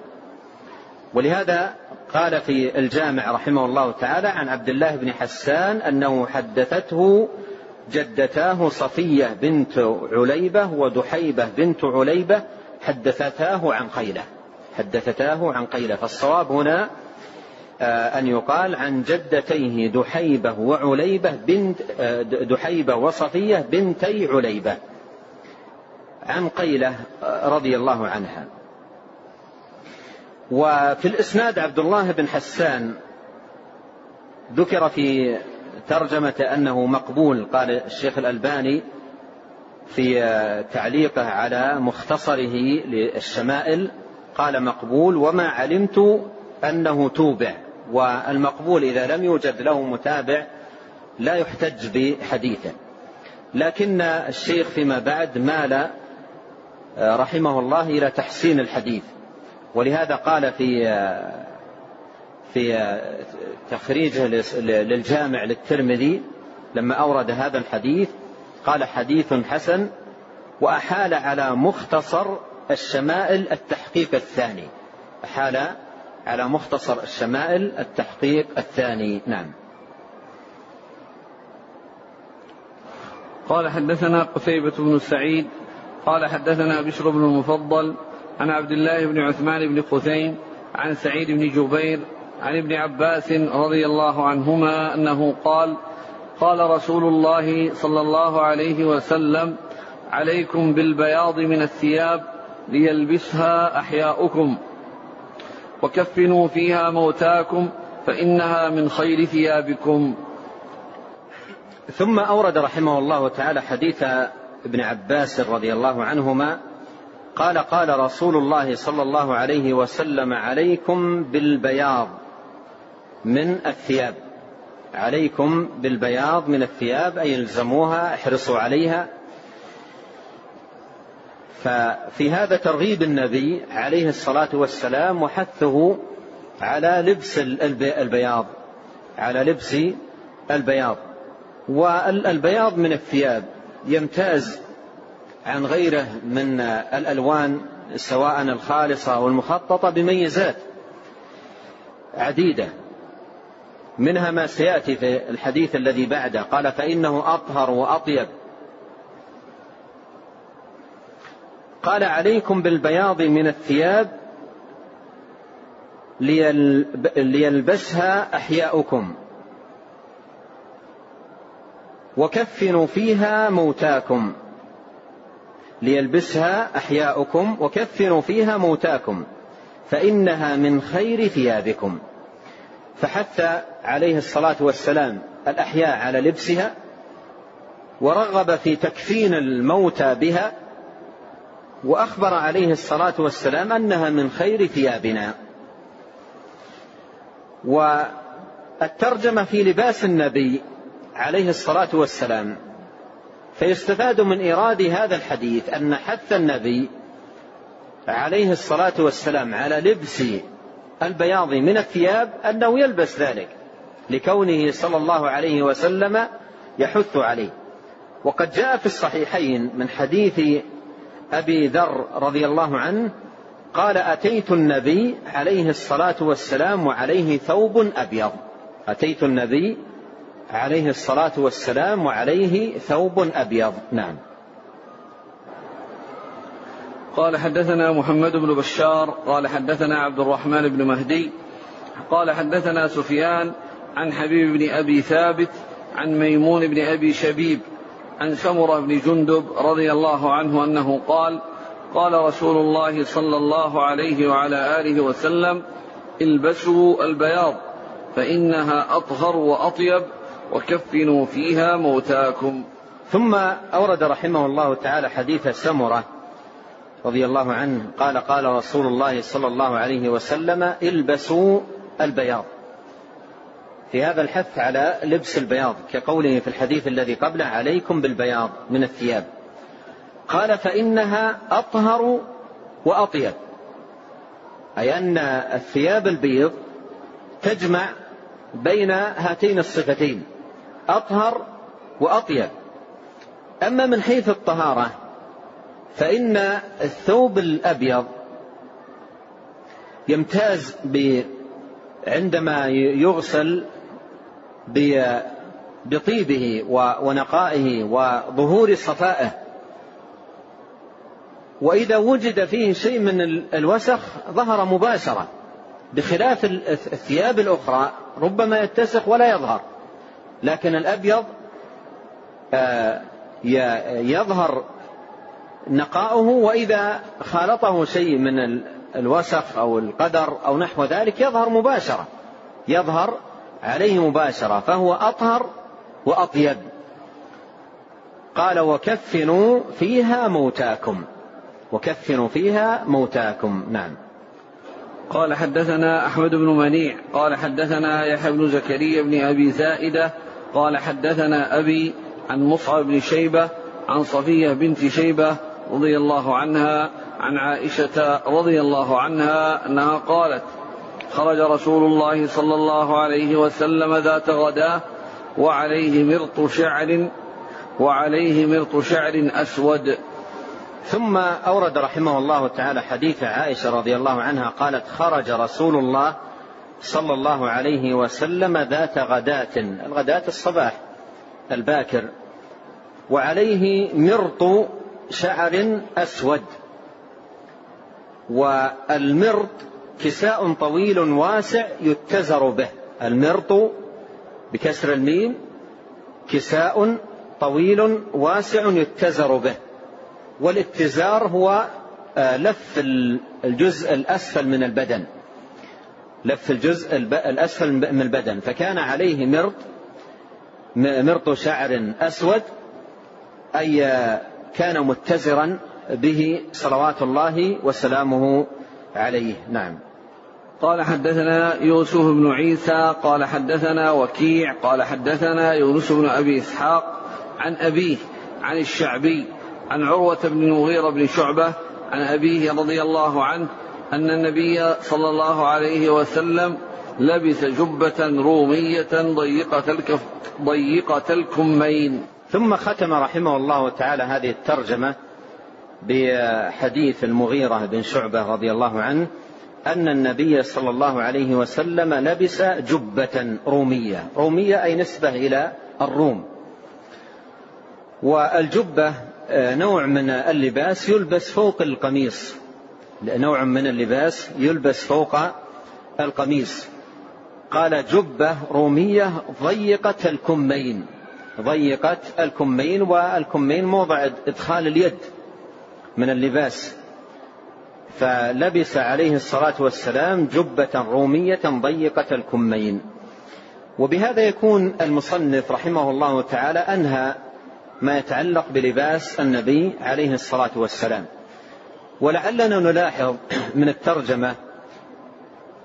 ولهذا قال في الجامع رحمه الله تعالى عن عبد الله بن حسان أنه حدثته جدتاه صفية بنت عليبة ودحيبة بنت عليبة حدثتاه عن قيلة. حدثتاه عن قيلة. فالصواب هنا آه، أن يقال عن جدتيه دحيبة وعليبة بنت آه، دحيبة وصفية بنتي عليبة. عن قيلة آه، رضي الله عنها. وفي الإسناد عبد الله بن حسان ذكر في ترجمة أنه مقبول قال الشيخ الألباني في تعليقه على مختصره للشمائل قال مقبول وما علمت أنه توبع والمقبول إذا لم يوجد له متابع لا يحتج بحديثه. لكن الشيخ فيما بعد مال رحمه الله إلى تحسين الحديث ولهذا قال في في تخريجه للجامع للترمذي لما أورد هذا الحديث قال حديث حسن وأحال على مختصر الشمائل التحقيق الثاني. أحال على مختصر الشمائل التحقيق الثاني. نعم. قال حدثنا قتيبة بن سعيد قال حدثنا بشر بن المفضل عن عبد الله بن عثمان بن قثيم عن سعيد بن جبير عن ابن عباس رضي الله عنهما أنه قال قال رسول الله صلى الله عليه وسلم عليكم بالبياض من الثياب ليلبسها أحياؤكم وكفنوا فيها موتاكم فإنها من خير ثيابكم. ثم أورد رحمه الله تعالى حديث ابن عباس رضي الله عنهما قال قال رسول الله صلى الله عليه وسلم عليكم بالبياض من الثياب. عليكم بالبياض من الثياب أي الزموها احرصوا عليها. ففي هذا ترغيب النبي عليه الصلاة والسلام وحثه على لبس البياض على لبس البياض. والبياض من الثياب يمتاز عن غيره من الألوان سواء الخالصة أو المخططة بميزات عديدة. منها ما سيأتي في الحديث الذي بعده. قال فإنه أطهر وأطيب. قال عليكم بالبياض من الثياب ليلبسها أحياؤكم. وكفنوا فيها موتاكم. ليلبسها أحياؤكم. وكفنوا فيها موتاكم. فإنها من خير ثيابكم. فحث عليه الصلاة والسلام الأحياء على لبسها ورغب في تكفين الموتى بها وأخبر عليه الصلاة والسلام أنها من خير ثيابنا. والترجمة في لباس النبي عليه الصلاة والسلام فيستفاد من إيراد هذا الحديث أن حث النبي عليه الصلاة والسلام على لبس البياض من الثياب أنه يلبس ذلك لكونه صلى الله عليه وسلم يحث عليه. وقد جاء في الصحيحين من حديث أبي ذر رضي الله عنه قال أتيت النبي عليه الصلاة والسلام وعليه ثوب أبيض. أتيت النبي عليه الصلاة والسلام وعليه ثوب أبيض. نعم. قال حدثنا محمد بن بشار قال حدثنا عبد الرحمن بن مهدي قال حدثنا سفيان عن حبيب بن أبي ثابت عن ميمون بن أبي شبيب عن سمرة بن جندب رضي الله عنه أنه قال قال رسول الله صلى الله عليه وعلى آله وسلم البسوا البياض فإنها أطهر وأطيب وكفنوا فيها موتاكم. ثم أورد رحمه الله تعالى حديث سمرة رضي الله عنه قال قال رسول الله صلى الله عليه وسلم البسوا البياض. في هذا الحث على لبس البياض كقوله في الحديث الذي قبله عليكم بالبياض من الثياب. قال فإنها أطهر وأطيب. أي أن الثياب البيض تجمع بين هاتين الصفتين أطهر وأطيب. أما من حيث الطهارة فإن الثوب الأبيض يمتاز عندما يغسل بطيبه ونقائه وظهور صفائه. وإذا وجد فيه شيء من الوسخ ظهر مباشرة بخلاف الثياب الأخرى ربما يتسخ ولا يظهر. لكن الأبيض آه، يظهر نقاؤه وإذا خالطه شيء من الوسخ أو القدر أو نحو ذلك يظهر مباشرة. يظهر عليه مباشرة فهو أطهر وأطيب. قال وكفنوا فيها موتاكم. وكفنوا فيها موتاكم. نعم. قال حدثنا أحمد بن منيع. قال حدثنا يحيى بن زكريا بن أبي زائدة. قال حدثنا أبي عن مصعب بن شيبة عن صفية بنت شيبة رضي الله عنها عن عائشة رضي الله عنها أنها قالت خرج رسول الله صلى الله عليه وسلم ذات غداة وعليه مرط شعر وعليه مرط شعر أسود. ثم أورد رحمه الله تعالى حديث عائشة رضي الله عنها قالت خرج رسول الله صلى الله عليه وسلم ذات غداة الغداة الصباح الباكر وعليه مرط شعر أسود. والمرط كساء طويل واسع يتزر به. المرط بكسر الميم كساء طويل واسع يتزر به. والاتزار هو آه، لف الجزء الأسفل من البدن. لف الجزء الأسفل من البدن. فكان عليه مرط مرط شعر أسود أي كان متزرا به صلوات الله وسلامه عليه. نعم. قال حدثنا يوسف بن عيسى قال حدثنا وكيع قال حدثنا يونس بن أبي إسحاق عن أبيه عن الشعبي عن عروة بن المغيرة بن شعبة عن أبيه رضي الله عنه أن النبي صلى الله عليه وسلم لبس جبة رومية ضيقة ضيقة الكمين. ثم ختم رحمه الله تعالى هذه الترجمة بحديث المغيرة بن شعبة رضي الله عنه أن النبي صلى الله عليه وسلم لبس جبة رومية. رومية أي نسبة إلى الروم. والجبة آه، نوع من اللباس يلبس فوق القميص. نوع من اللباس يلبس فوق القميص. قال جبة رومية ضيقة الكمين. ضيقة الكمين والكمين موضع إدخال اليد من اللباس. فلبس عليه الصلاة والسلام جبة رومية ضيقة الكمين. وبهذا يكون المصنف رحمه الله تعالى أنهى ما يتعلق بلباس النبي عليه الصلاة والسلام. ولعلنا نلاحظ من الترجمة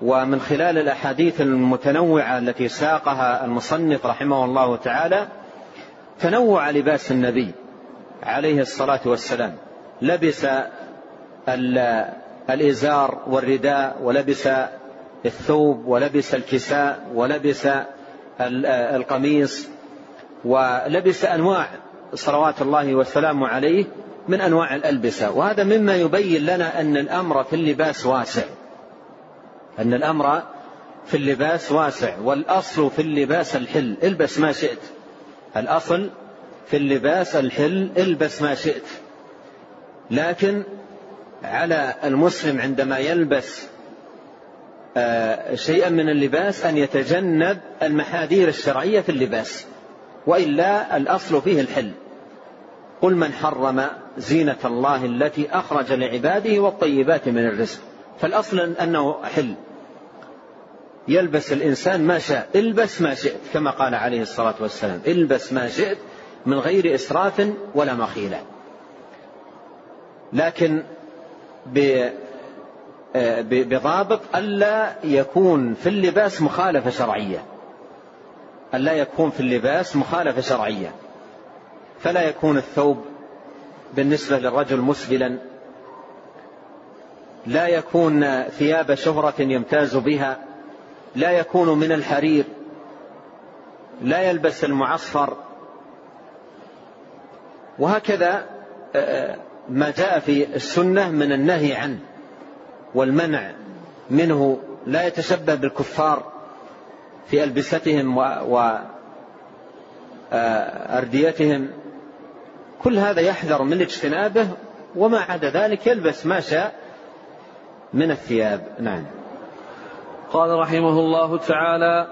ومن خلال الأحاديث المتنوعة التي ساقها المصنف رحمه الله تعالى تنوع لباس النبي عليه الصلاة والسلام. لبس الإزار والرداء ولبس الثوب ولبس الكساء ولبس القميص ولبس أنواع صلوات الله والسلام عليه من أنواع الألبسة. وهذا مما يبين لنا أن الأمر في اللباس واسع. أن الأمر في اللباس واسع والأصل في اللباس الحل. البس ما شئت. الأصل في اللباس الحل البس ما شئت. لكن على المسلم عندما يلبس آه، شيئا من اللباس أن يتجنب المحاذير الشرعية في اللباس وإلا الأصل فيه الحل. قل من حرم زينة الله التي أخرج لعباده والطيبات من الرزق. فالأصل أنه حل. يلبس الإنسان ما شاء البس ما شئت كما قال عليه الصلاة والسلام البس ما شئت من غير إسراف ولا مخيلة. لكن آه، بضابط ألا يكون في اللباس مخالفة شرعية. ألا يكون في اللباس مخالفة شرعية. فلا يكون الثوب بالنسبة للرجل مسبلا. لا يكون ثياب شهرة يمتاز بها. لا يكون من الحرير لا يلبس المعصفر. وهكذا آه، ما جاء في السنة من النهي عنه والمنع منه لا يتشبه بالكفار في ألبستهم وأرديتهم كل هذا يحذر من اجتنابه وما عدا ذلك يلبس ما شاء من الثياب. نعم. قال رحمه الله تعالى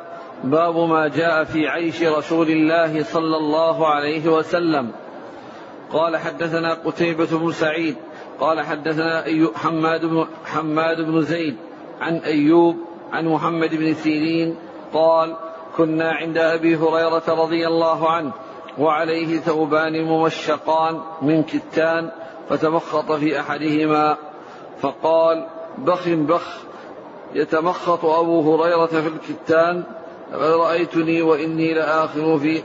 باب ما جاء في عيش رسول الله صلى الله عليه وسلم. قال حدثنا قتيبة بن سعيد قال حدثنا حماد بن حماد بن زيد عن أيوب عن محمد بن سيرين قال كنا عند أبي هريرة رضي الله عنه وعليه ثوبان ممشقان من كتان فتمخط في أحدهما فقال بخ بخ. يتمخط أبو هريرة في الكتان رأيتني وإني لآخر في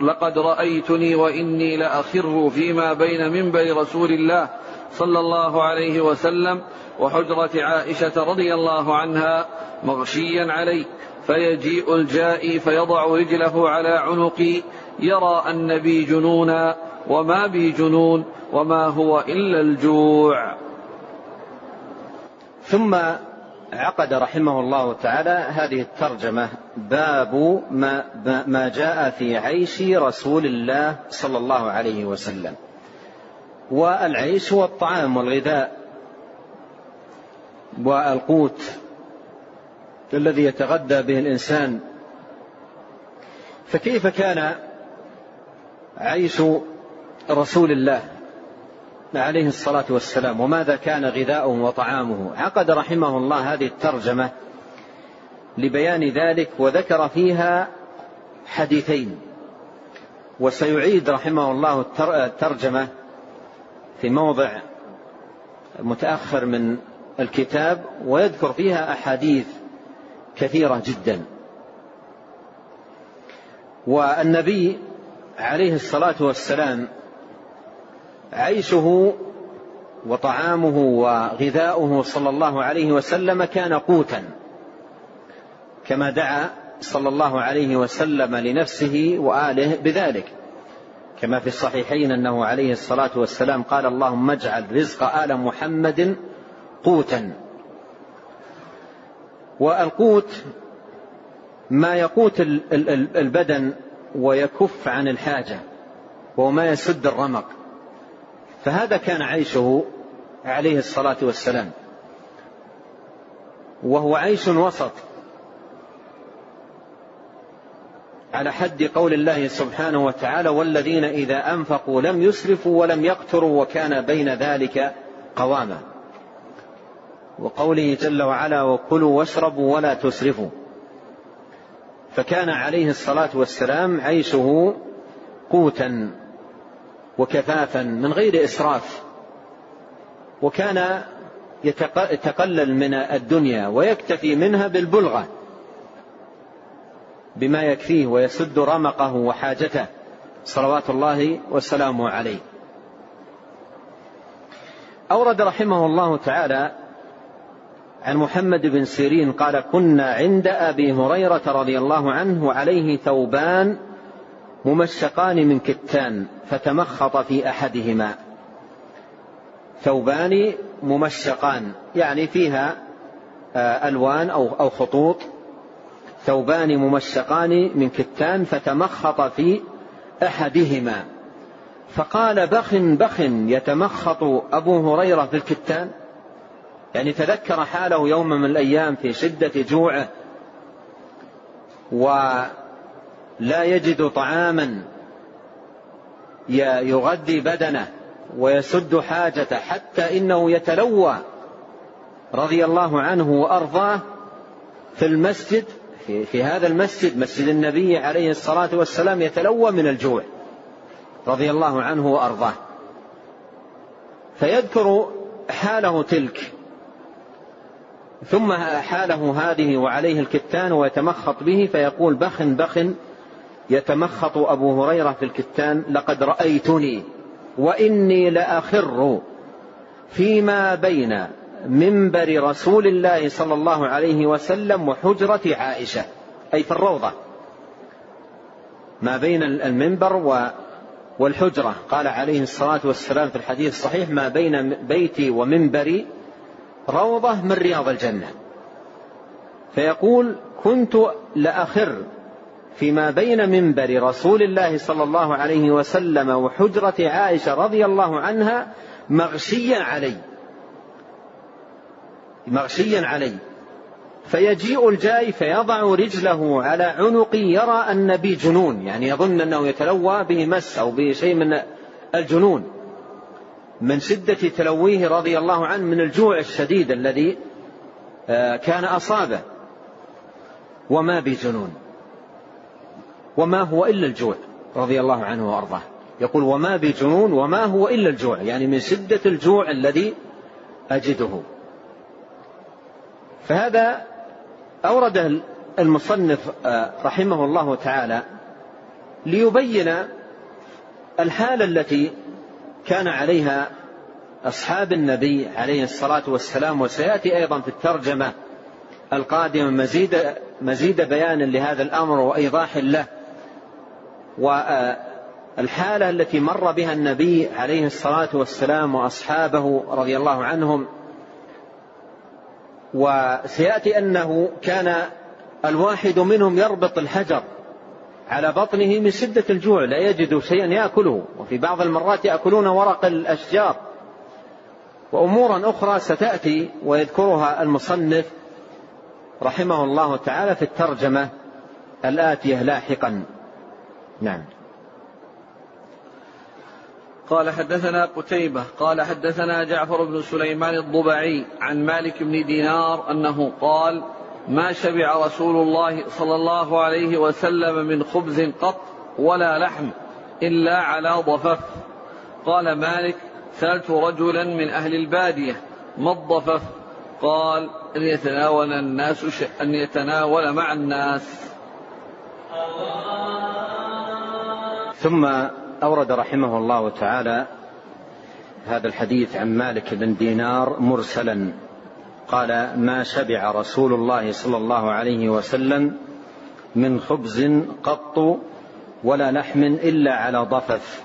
لقد رأيتني وإني لأخر فيما بين منبر رسول الله صلى الله عليه وسلم وحجرة عائشة رضي الله عنها مغشيا علي فيجيء الجائي فيضع رجله على عنقي يرى أن بي جنونا وما بي جنون وما هو إلا الجوع. ثم عقد رحمه الله تعالى هذه الترجمة باب ما, ما جاء في عيش رسول الله صلى الله عليه وسلم. والعيش هو الطعام والغذاء والقوت الذي يتغذى به الإنسان فكيف كان عيش رسول الله؟ عليه الصلاة والسلام وماذا كان غذاؤه وطعامه؟ عقد رحمه الله هذه الترجمة لبيان ذلك وذكر فيها حديثين. وسيعيد رحمه الله الترجمة في موضع متأخر من الكتاب ويذكر فيها أحاديث كثيرة جدا. والنبي عليه الصلاة والسلام عيشه وطعامه وغذاؤه صلى الله عليه وسلم كان قوتا كما دعا صلى الله عليه وسلم لنفسه وآله بذلك. كما في الصحيحين أنه عليه الصلاة والسلام قال اللهم اجعل رزق آل محمد قوتا. والقوت ما يقوت البدن ويكف عن الحاجة وهو ما يسد الرمق. فهذا كان عيشه عليه الصلاة والسلام. وهو عيش وسط. على حد قول الله سبحانه وتعالى والذين إذا أنفقوا لم يسرفوا ولم يقتروا وكان بين ذلك قواما. وقوله جل وعلا وكلوا واشربوا ولا تسرفوا. فكان عليه الصلاة والسلام عيشه قوتا. وكفافا من غير إسراف. وكان يتقلل من الدنيا ويكتفي منها بالبلغة بما يكفيه ويسد رمقه وحاجته. صلوات الله وسلامه عليه. أورد رحمه الله تعالى عن محمد بن سيرين قال كنا عند أبي هريرة رضي الله عنه وعليه ثوبان ممشقان من كتان فتمخط في أحدهما. ثوبان ممشقان يعني فيها آه، ألوان أو أو خطوط. ثوبان ممشقان من كتان فتمخط في أحدهما. فقال بخ بخ يتمخط أبو هريرة في الكتان؟ يعني تذكر حاله يوم من الأيام في شدة جوعه و لا يجد طعاما يغذي بدنه ويسد حاجته حتى إنه يتلوى رضي الله عنه وأرضاه في المسجد في, في هذا المسجد مسجد النبي عليه الصلاة والسلام يتلوى من الجوع رضي الله عنه وأرضاه. فيذكر حاله تلك ثم حاله هذه وعليه الكتان ويتمخط به فيقول بخ بخ يتمخط أبو هريرة في الكتان لقد رأيتني وإني لأخر فيما بين منبر رسول الله صلى الله عليه وسلم وحجرة عائشة. أي في الروضة. ما بين المنبر والحجرة. قال عليه الصلاة والسلام في الحديث الصحيح ما بين بيتي ومنبري روضة من رياض الجنة. فيقول كنت لأخر فيما بين منبر رسول الله صلى الله عليه وسلم وحجرة عائشة رضي الله عنها مغشيا علي. مغشيا علي. فيجيء الجاي فيضع رجله على عنقي يرى أن بي جنون يعني يظن أنه يتلوى به مس أو بشيء من الجنون. من شدة تلويه رضي الله عنه من الجوع الشديد الذي آه، كان أصابه. وما بجنون. وما هو إلا الجوع رضي الله عنه وأرضاه. يقول وما بجنون وما هو إلا الجوع يعني من شدة الجوع الذي أجده. فهذا أورد المصنف آه، رحمه الله تعالى ليبين الحالة التي كان عليها أصحاب النبي عليه الصلاة والسلام وسيأتي أيضا في الترجمة القادمة مزيد مزيد بيان لهذا الأمر وإيضاح له. والحالة التي مر بها النبي عليه الصلاة والسلام وأصحابه رضي الله عنهم وسيأتي أنه كان الواحد منهم يربط الحجر على بطنه من شدة الجوع لا يجد شيئا يأكله وفي بعض المرات يأكلون ورق الأشجار. وأمورا أخرى ستأتي ويذكرها المصنف رحمه الله تعالى في الترجمة الآتية لاحقا. نعم. قال حدثنا قتيبة قال حدثنا جعفر بن سليمان الضبعي عن مالك بن دينار أنه قال ما شبع رسول الله صلى الله عليه وسلم من خبز قط ولا لحم إلا على ضفف قال مالك سألت رجلا من أهل البادية ما الضفف؟ قال أن يتناول الناس أن يتناول مع الناس ثم أورد رحمه الله تعالى هذا الحديث عن مالك بن دينار مرسلا. قال ما شبع رسول الله صلى الله عليه وسلم من خبز قط ولا لحم إلا على ضفف.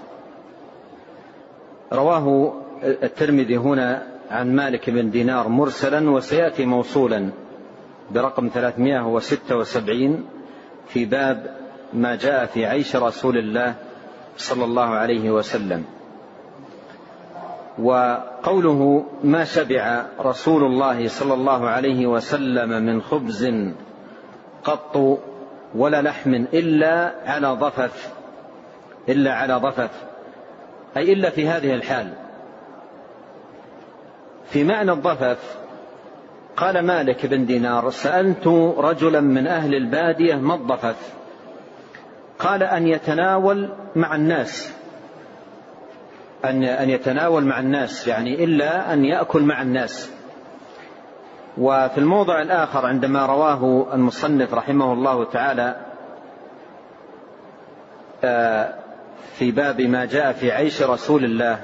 رواه الترمذي هنا عن مالك بن دينار مرسلا وسيأتي موصولا برقم 376 في باب ما جاء في عيش رسول الله صلى الله عليه وسلم. وقوله ما شبع رسول الله صلى الله عليه وسلم من خبز قط ولا لحم إلا على ضفف إلا على ضفف. أي إلا في هذه الحال. في معنى الضفف قال مالك بن دينار سألت رجلا من أهل البادية ما الضفف؟ قال أن يتناول مع الناس. أن أن يتناول مع الناس يعني إلا أن يأكل مع الناس. وفي الموضع الآخر عندما رواه المصنف رحمه الله تعالى آه، في باب ما جاء في عيش رسول الله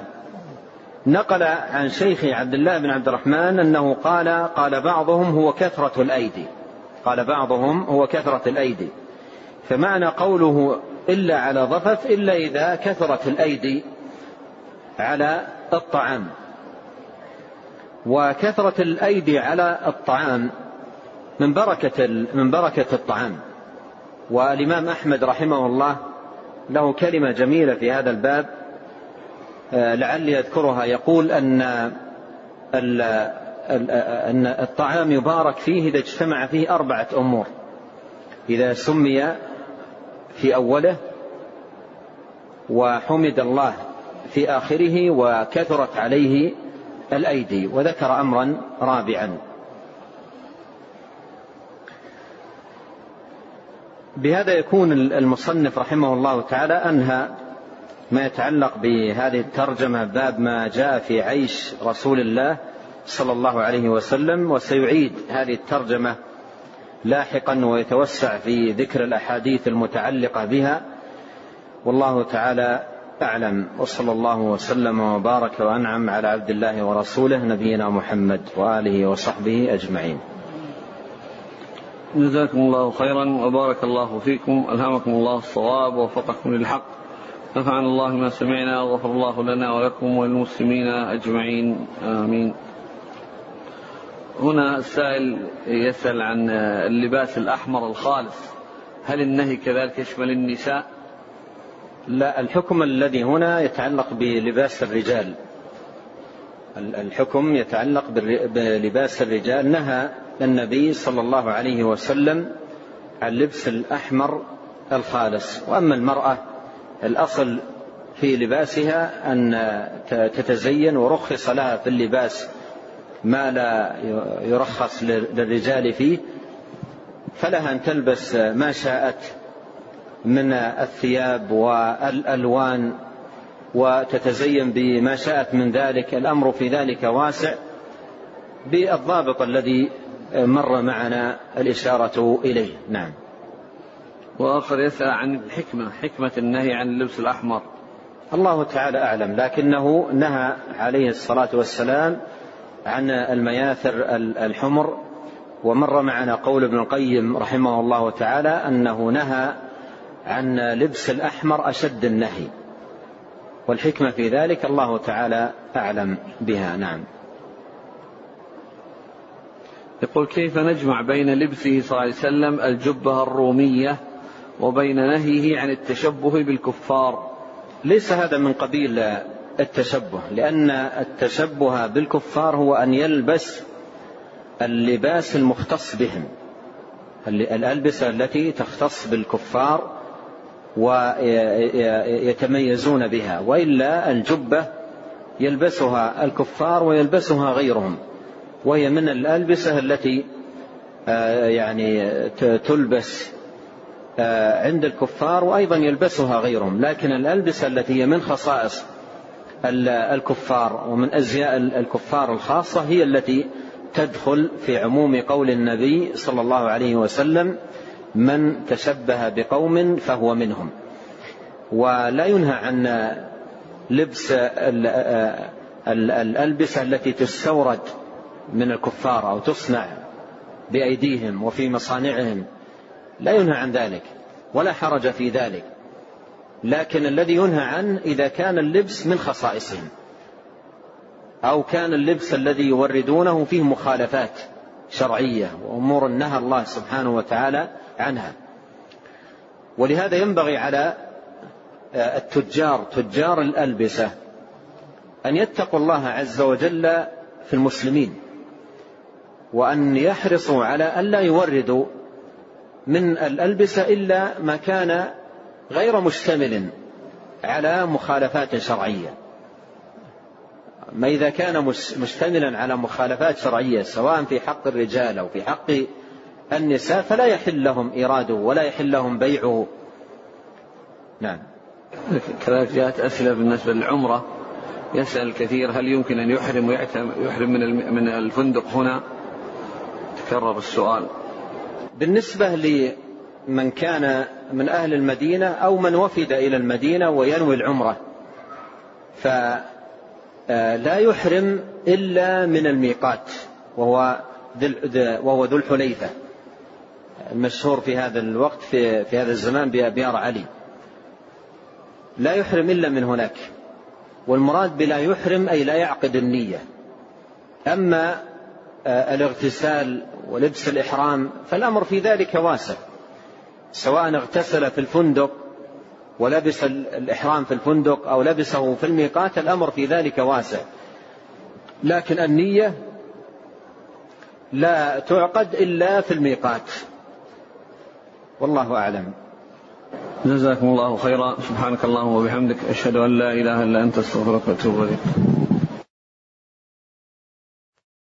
نقل عن شيخ عبد الله بن عبد الرحمن أنه قال قال بعضهم هو كثرة الأيدي. قال بعضهم هو كثرة الأيدي. فمعنى قوله إلا على ضفف إلا إذا كثرت الأيدي على الطعام. وكثرة الأيدي على الطعام من بركة من بركة الطعام. والإمام أحمد رحمه الله له كلمة جميلة في هذا الباب آه، لعلي أذكرها. يقول أن أن الطعام يبارك فيه إذا اجتمع فيه أربعة أمور. إذا سمي في أوله وحمد الله في آخره وكثرت عليه الأيدي وذكر أمرا رابعا. بهذا يكون المصنف رحمه الله تعالى أنهى ما يتعلق بهذه الترجمة باب ما جاء في عيش رسول الله صلى الله عليه وسلم وسيعيد هذه الترجمة لاحقا ويتوسع في ذكر الأحاديث المتعلقة بها. والله تعالى أعلم. وصلى الله وسلم وبارك وأنعم على عبد الله ورسوله نبينا محمد وآله وصحبه أجمعين. جزاكم الله خيرا وبارك الله فيكم. ألهمكم الله الصواب ووفقكم للحق. نفعنا الله ما سمعنا وغفر الله لنا ولكم وللمسلمين أجمعين. آمين. هنا السائل يسأل عن اللباس الأحمر الخالص. هل النهي كذلك يشمل النساء؟ لا الحكم الذي هنا يتعلق بلباس الرجال. الحكم يتعلق بلباس الرجال. نهى النبي صلى الله عليه وسلم عن لبس الأحمر الخالص. وأما المرأة الأصل في لباسها أن تتزين ورخص لها في اللباس ما لا يرخص للرجال فيه فلها أن تلبس ما شاءت من الثياب والألوان وتتزين بما شاءت من ذلك. الأمر في ذلك واسع بالضابط الذي مر معنا الإشارة إليه. نعم. وآخر يسأل عن الحكمة حكمة النهي عن اللبس الأحمر. الله تعالى أعلم لكنه نهى عليه الصلاة والسلام عن المياثر الحمر ومر معنا قول ابن القيم رحمه الله تعالى أنه نهى عن لبس الأحمر أشد النهي. والحكمة في ذلك الله تعالى أعلم بها. نعم. يقول كيف نجمع بين لبسه صلى الله عليه وسلم الجبة الرومية وبين نهيه عن التشبه بالكفار؟ ليس هذا من قبيل التشبه لأن التشبه بالكفار هو أن يلبس اللباس المختص بهم الألبسة التي تختص بالكفار ويتميزون بها وإلا الجبة يلبسها الكفار ويلبسها غيرهم وهي من الألبسة التي آه، يعني تلبس آه، عند الكفار وأيضا يلبسها غيرهم لكن الألبسة التي هي من خصائص الكفار ومن أزياء الكفار الخاصة هي التي تدخل في عموم قول النبي صلى الله عليه وسلم من تشبه بقوم فهو منهم. ولا ينهى عن لبس الألبسة التي تستورد من الكفار أو تصنع بأيديهم وفي مصانعهم لا ينهى عن ذلك ولا حرج في ذلك. لكن الذي ينهى عنه إذا كان اللبس من خصائصهم. أو كان اللبس الذي يوردونه فيه مخالفات شرعية وأمور نهى الله سبحانه وتعالى عنها. ولهذا ينبغي على آه، التجار تجار الألبسة أن يتقوا الله عز وجل في المسلمين وأن يحرصوا على أن لا يوردوا من الألبسة إلا ما كان غير مشتمل على مخالفات شرعية. ما إذا كان مشتملا على مخالفات شرعية سواء في حق الرجال أو في حق النساء فلا يحل لهم إيراده ولا يحل لهم بيعه. نعم. كذلك جاءت أسئلة بالنسبة للعمرة. يسأل كثير هل يمكن أن يحرم ويحرم من من الفندق هنا؟ تكرر السؤال. بالنسبة لمن كان من أهل المدينة أو من وفد إلى المدينة وينوي العمرة. فلا يحرم إلا من الميقات وهو وهو ذو الحليفة المشهور في هذا الوقت في, في هذا الزمان بأبيار علي. لا يحرم إلا من هناك والمراد بلا يحرم أي لا يعقد النية. أما آه، الاغتسال ولبس الإحرام فالأمر في ذلك واسع. سواء اغتسل في الفندق ولبس الإحرام في الفندق أو لبسه في الميقات الأمر في ذلك واسع. لكن النية لا تعقد إلا في الميقات. والله أعلم. جزاكم الله خيرا. سبحانك اللهم وبحمدك أشهد أن لا إله إلا أنت أستغفرك وأتوب إليك.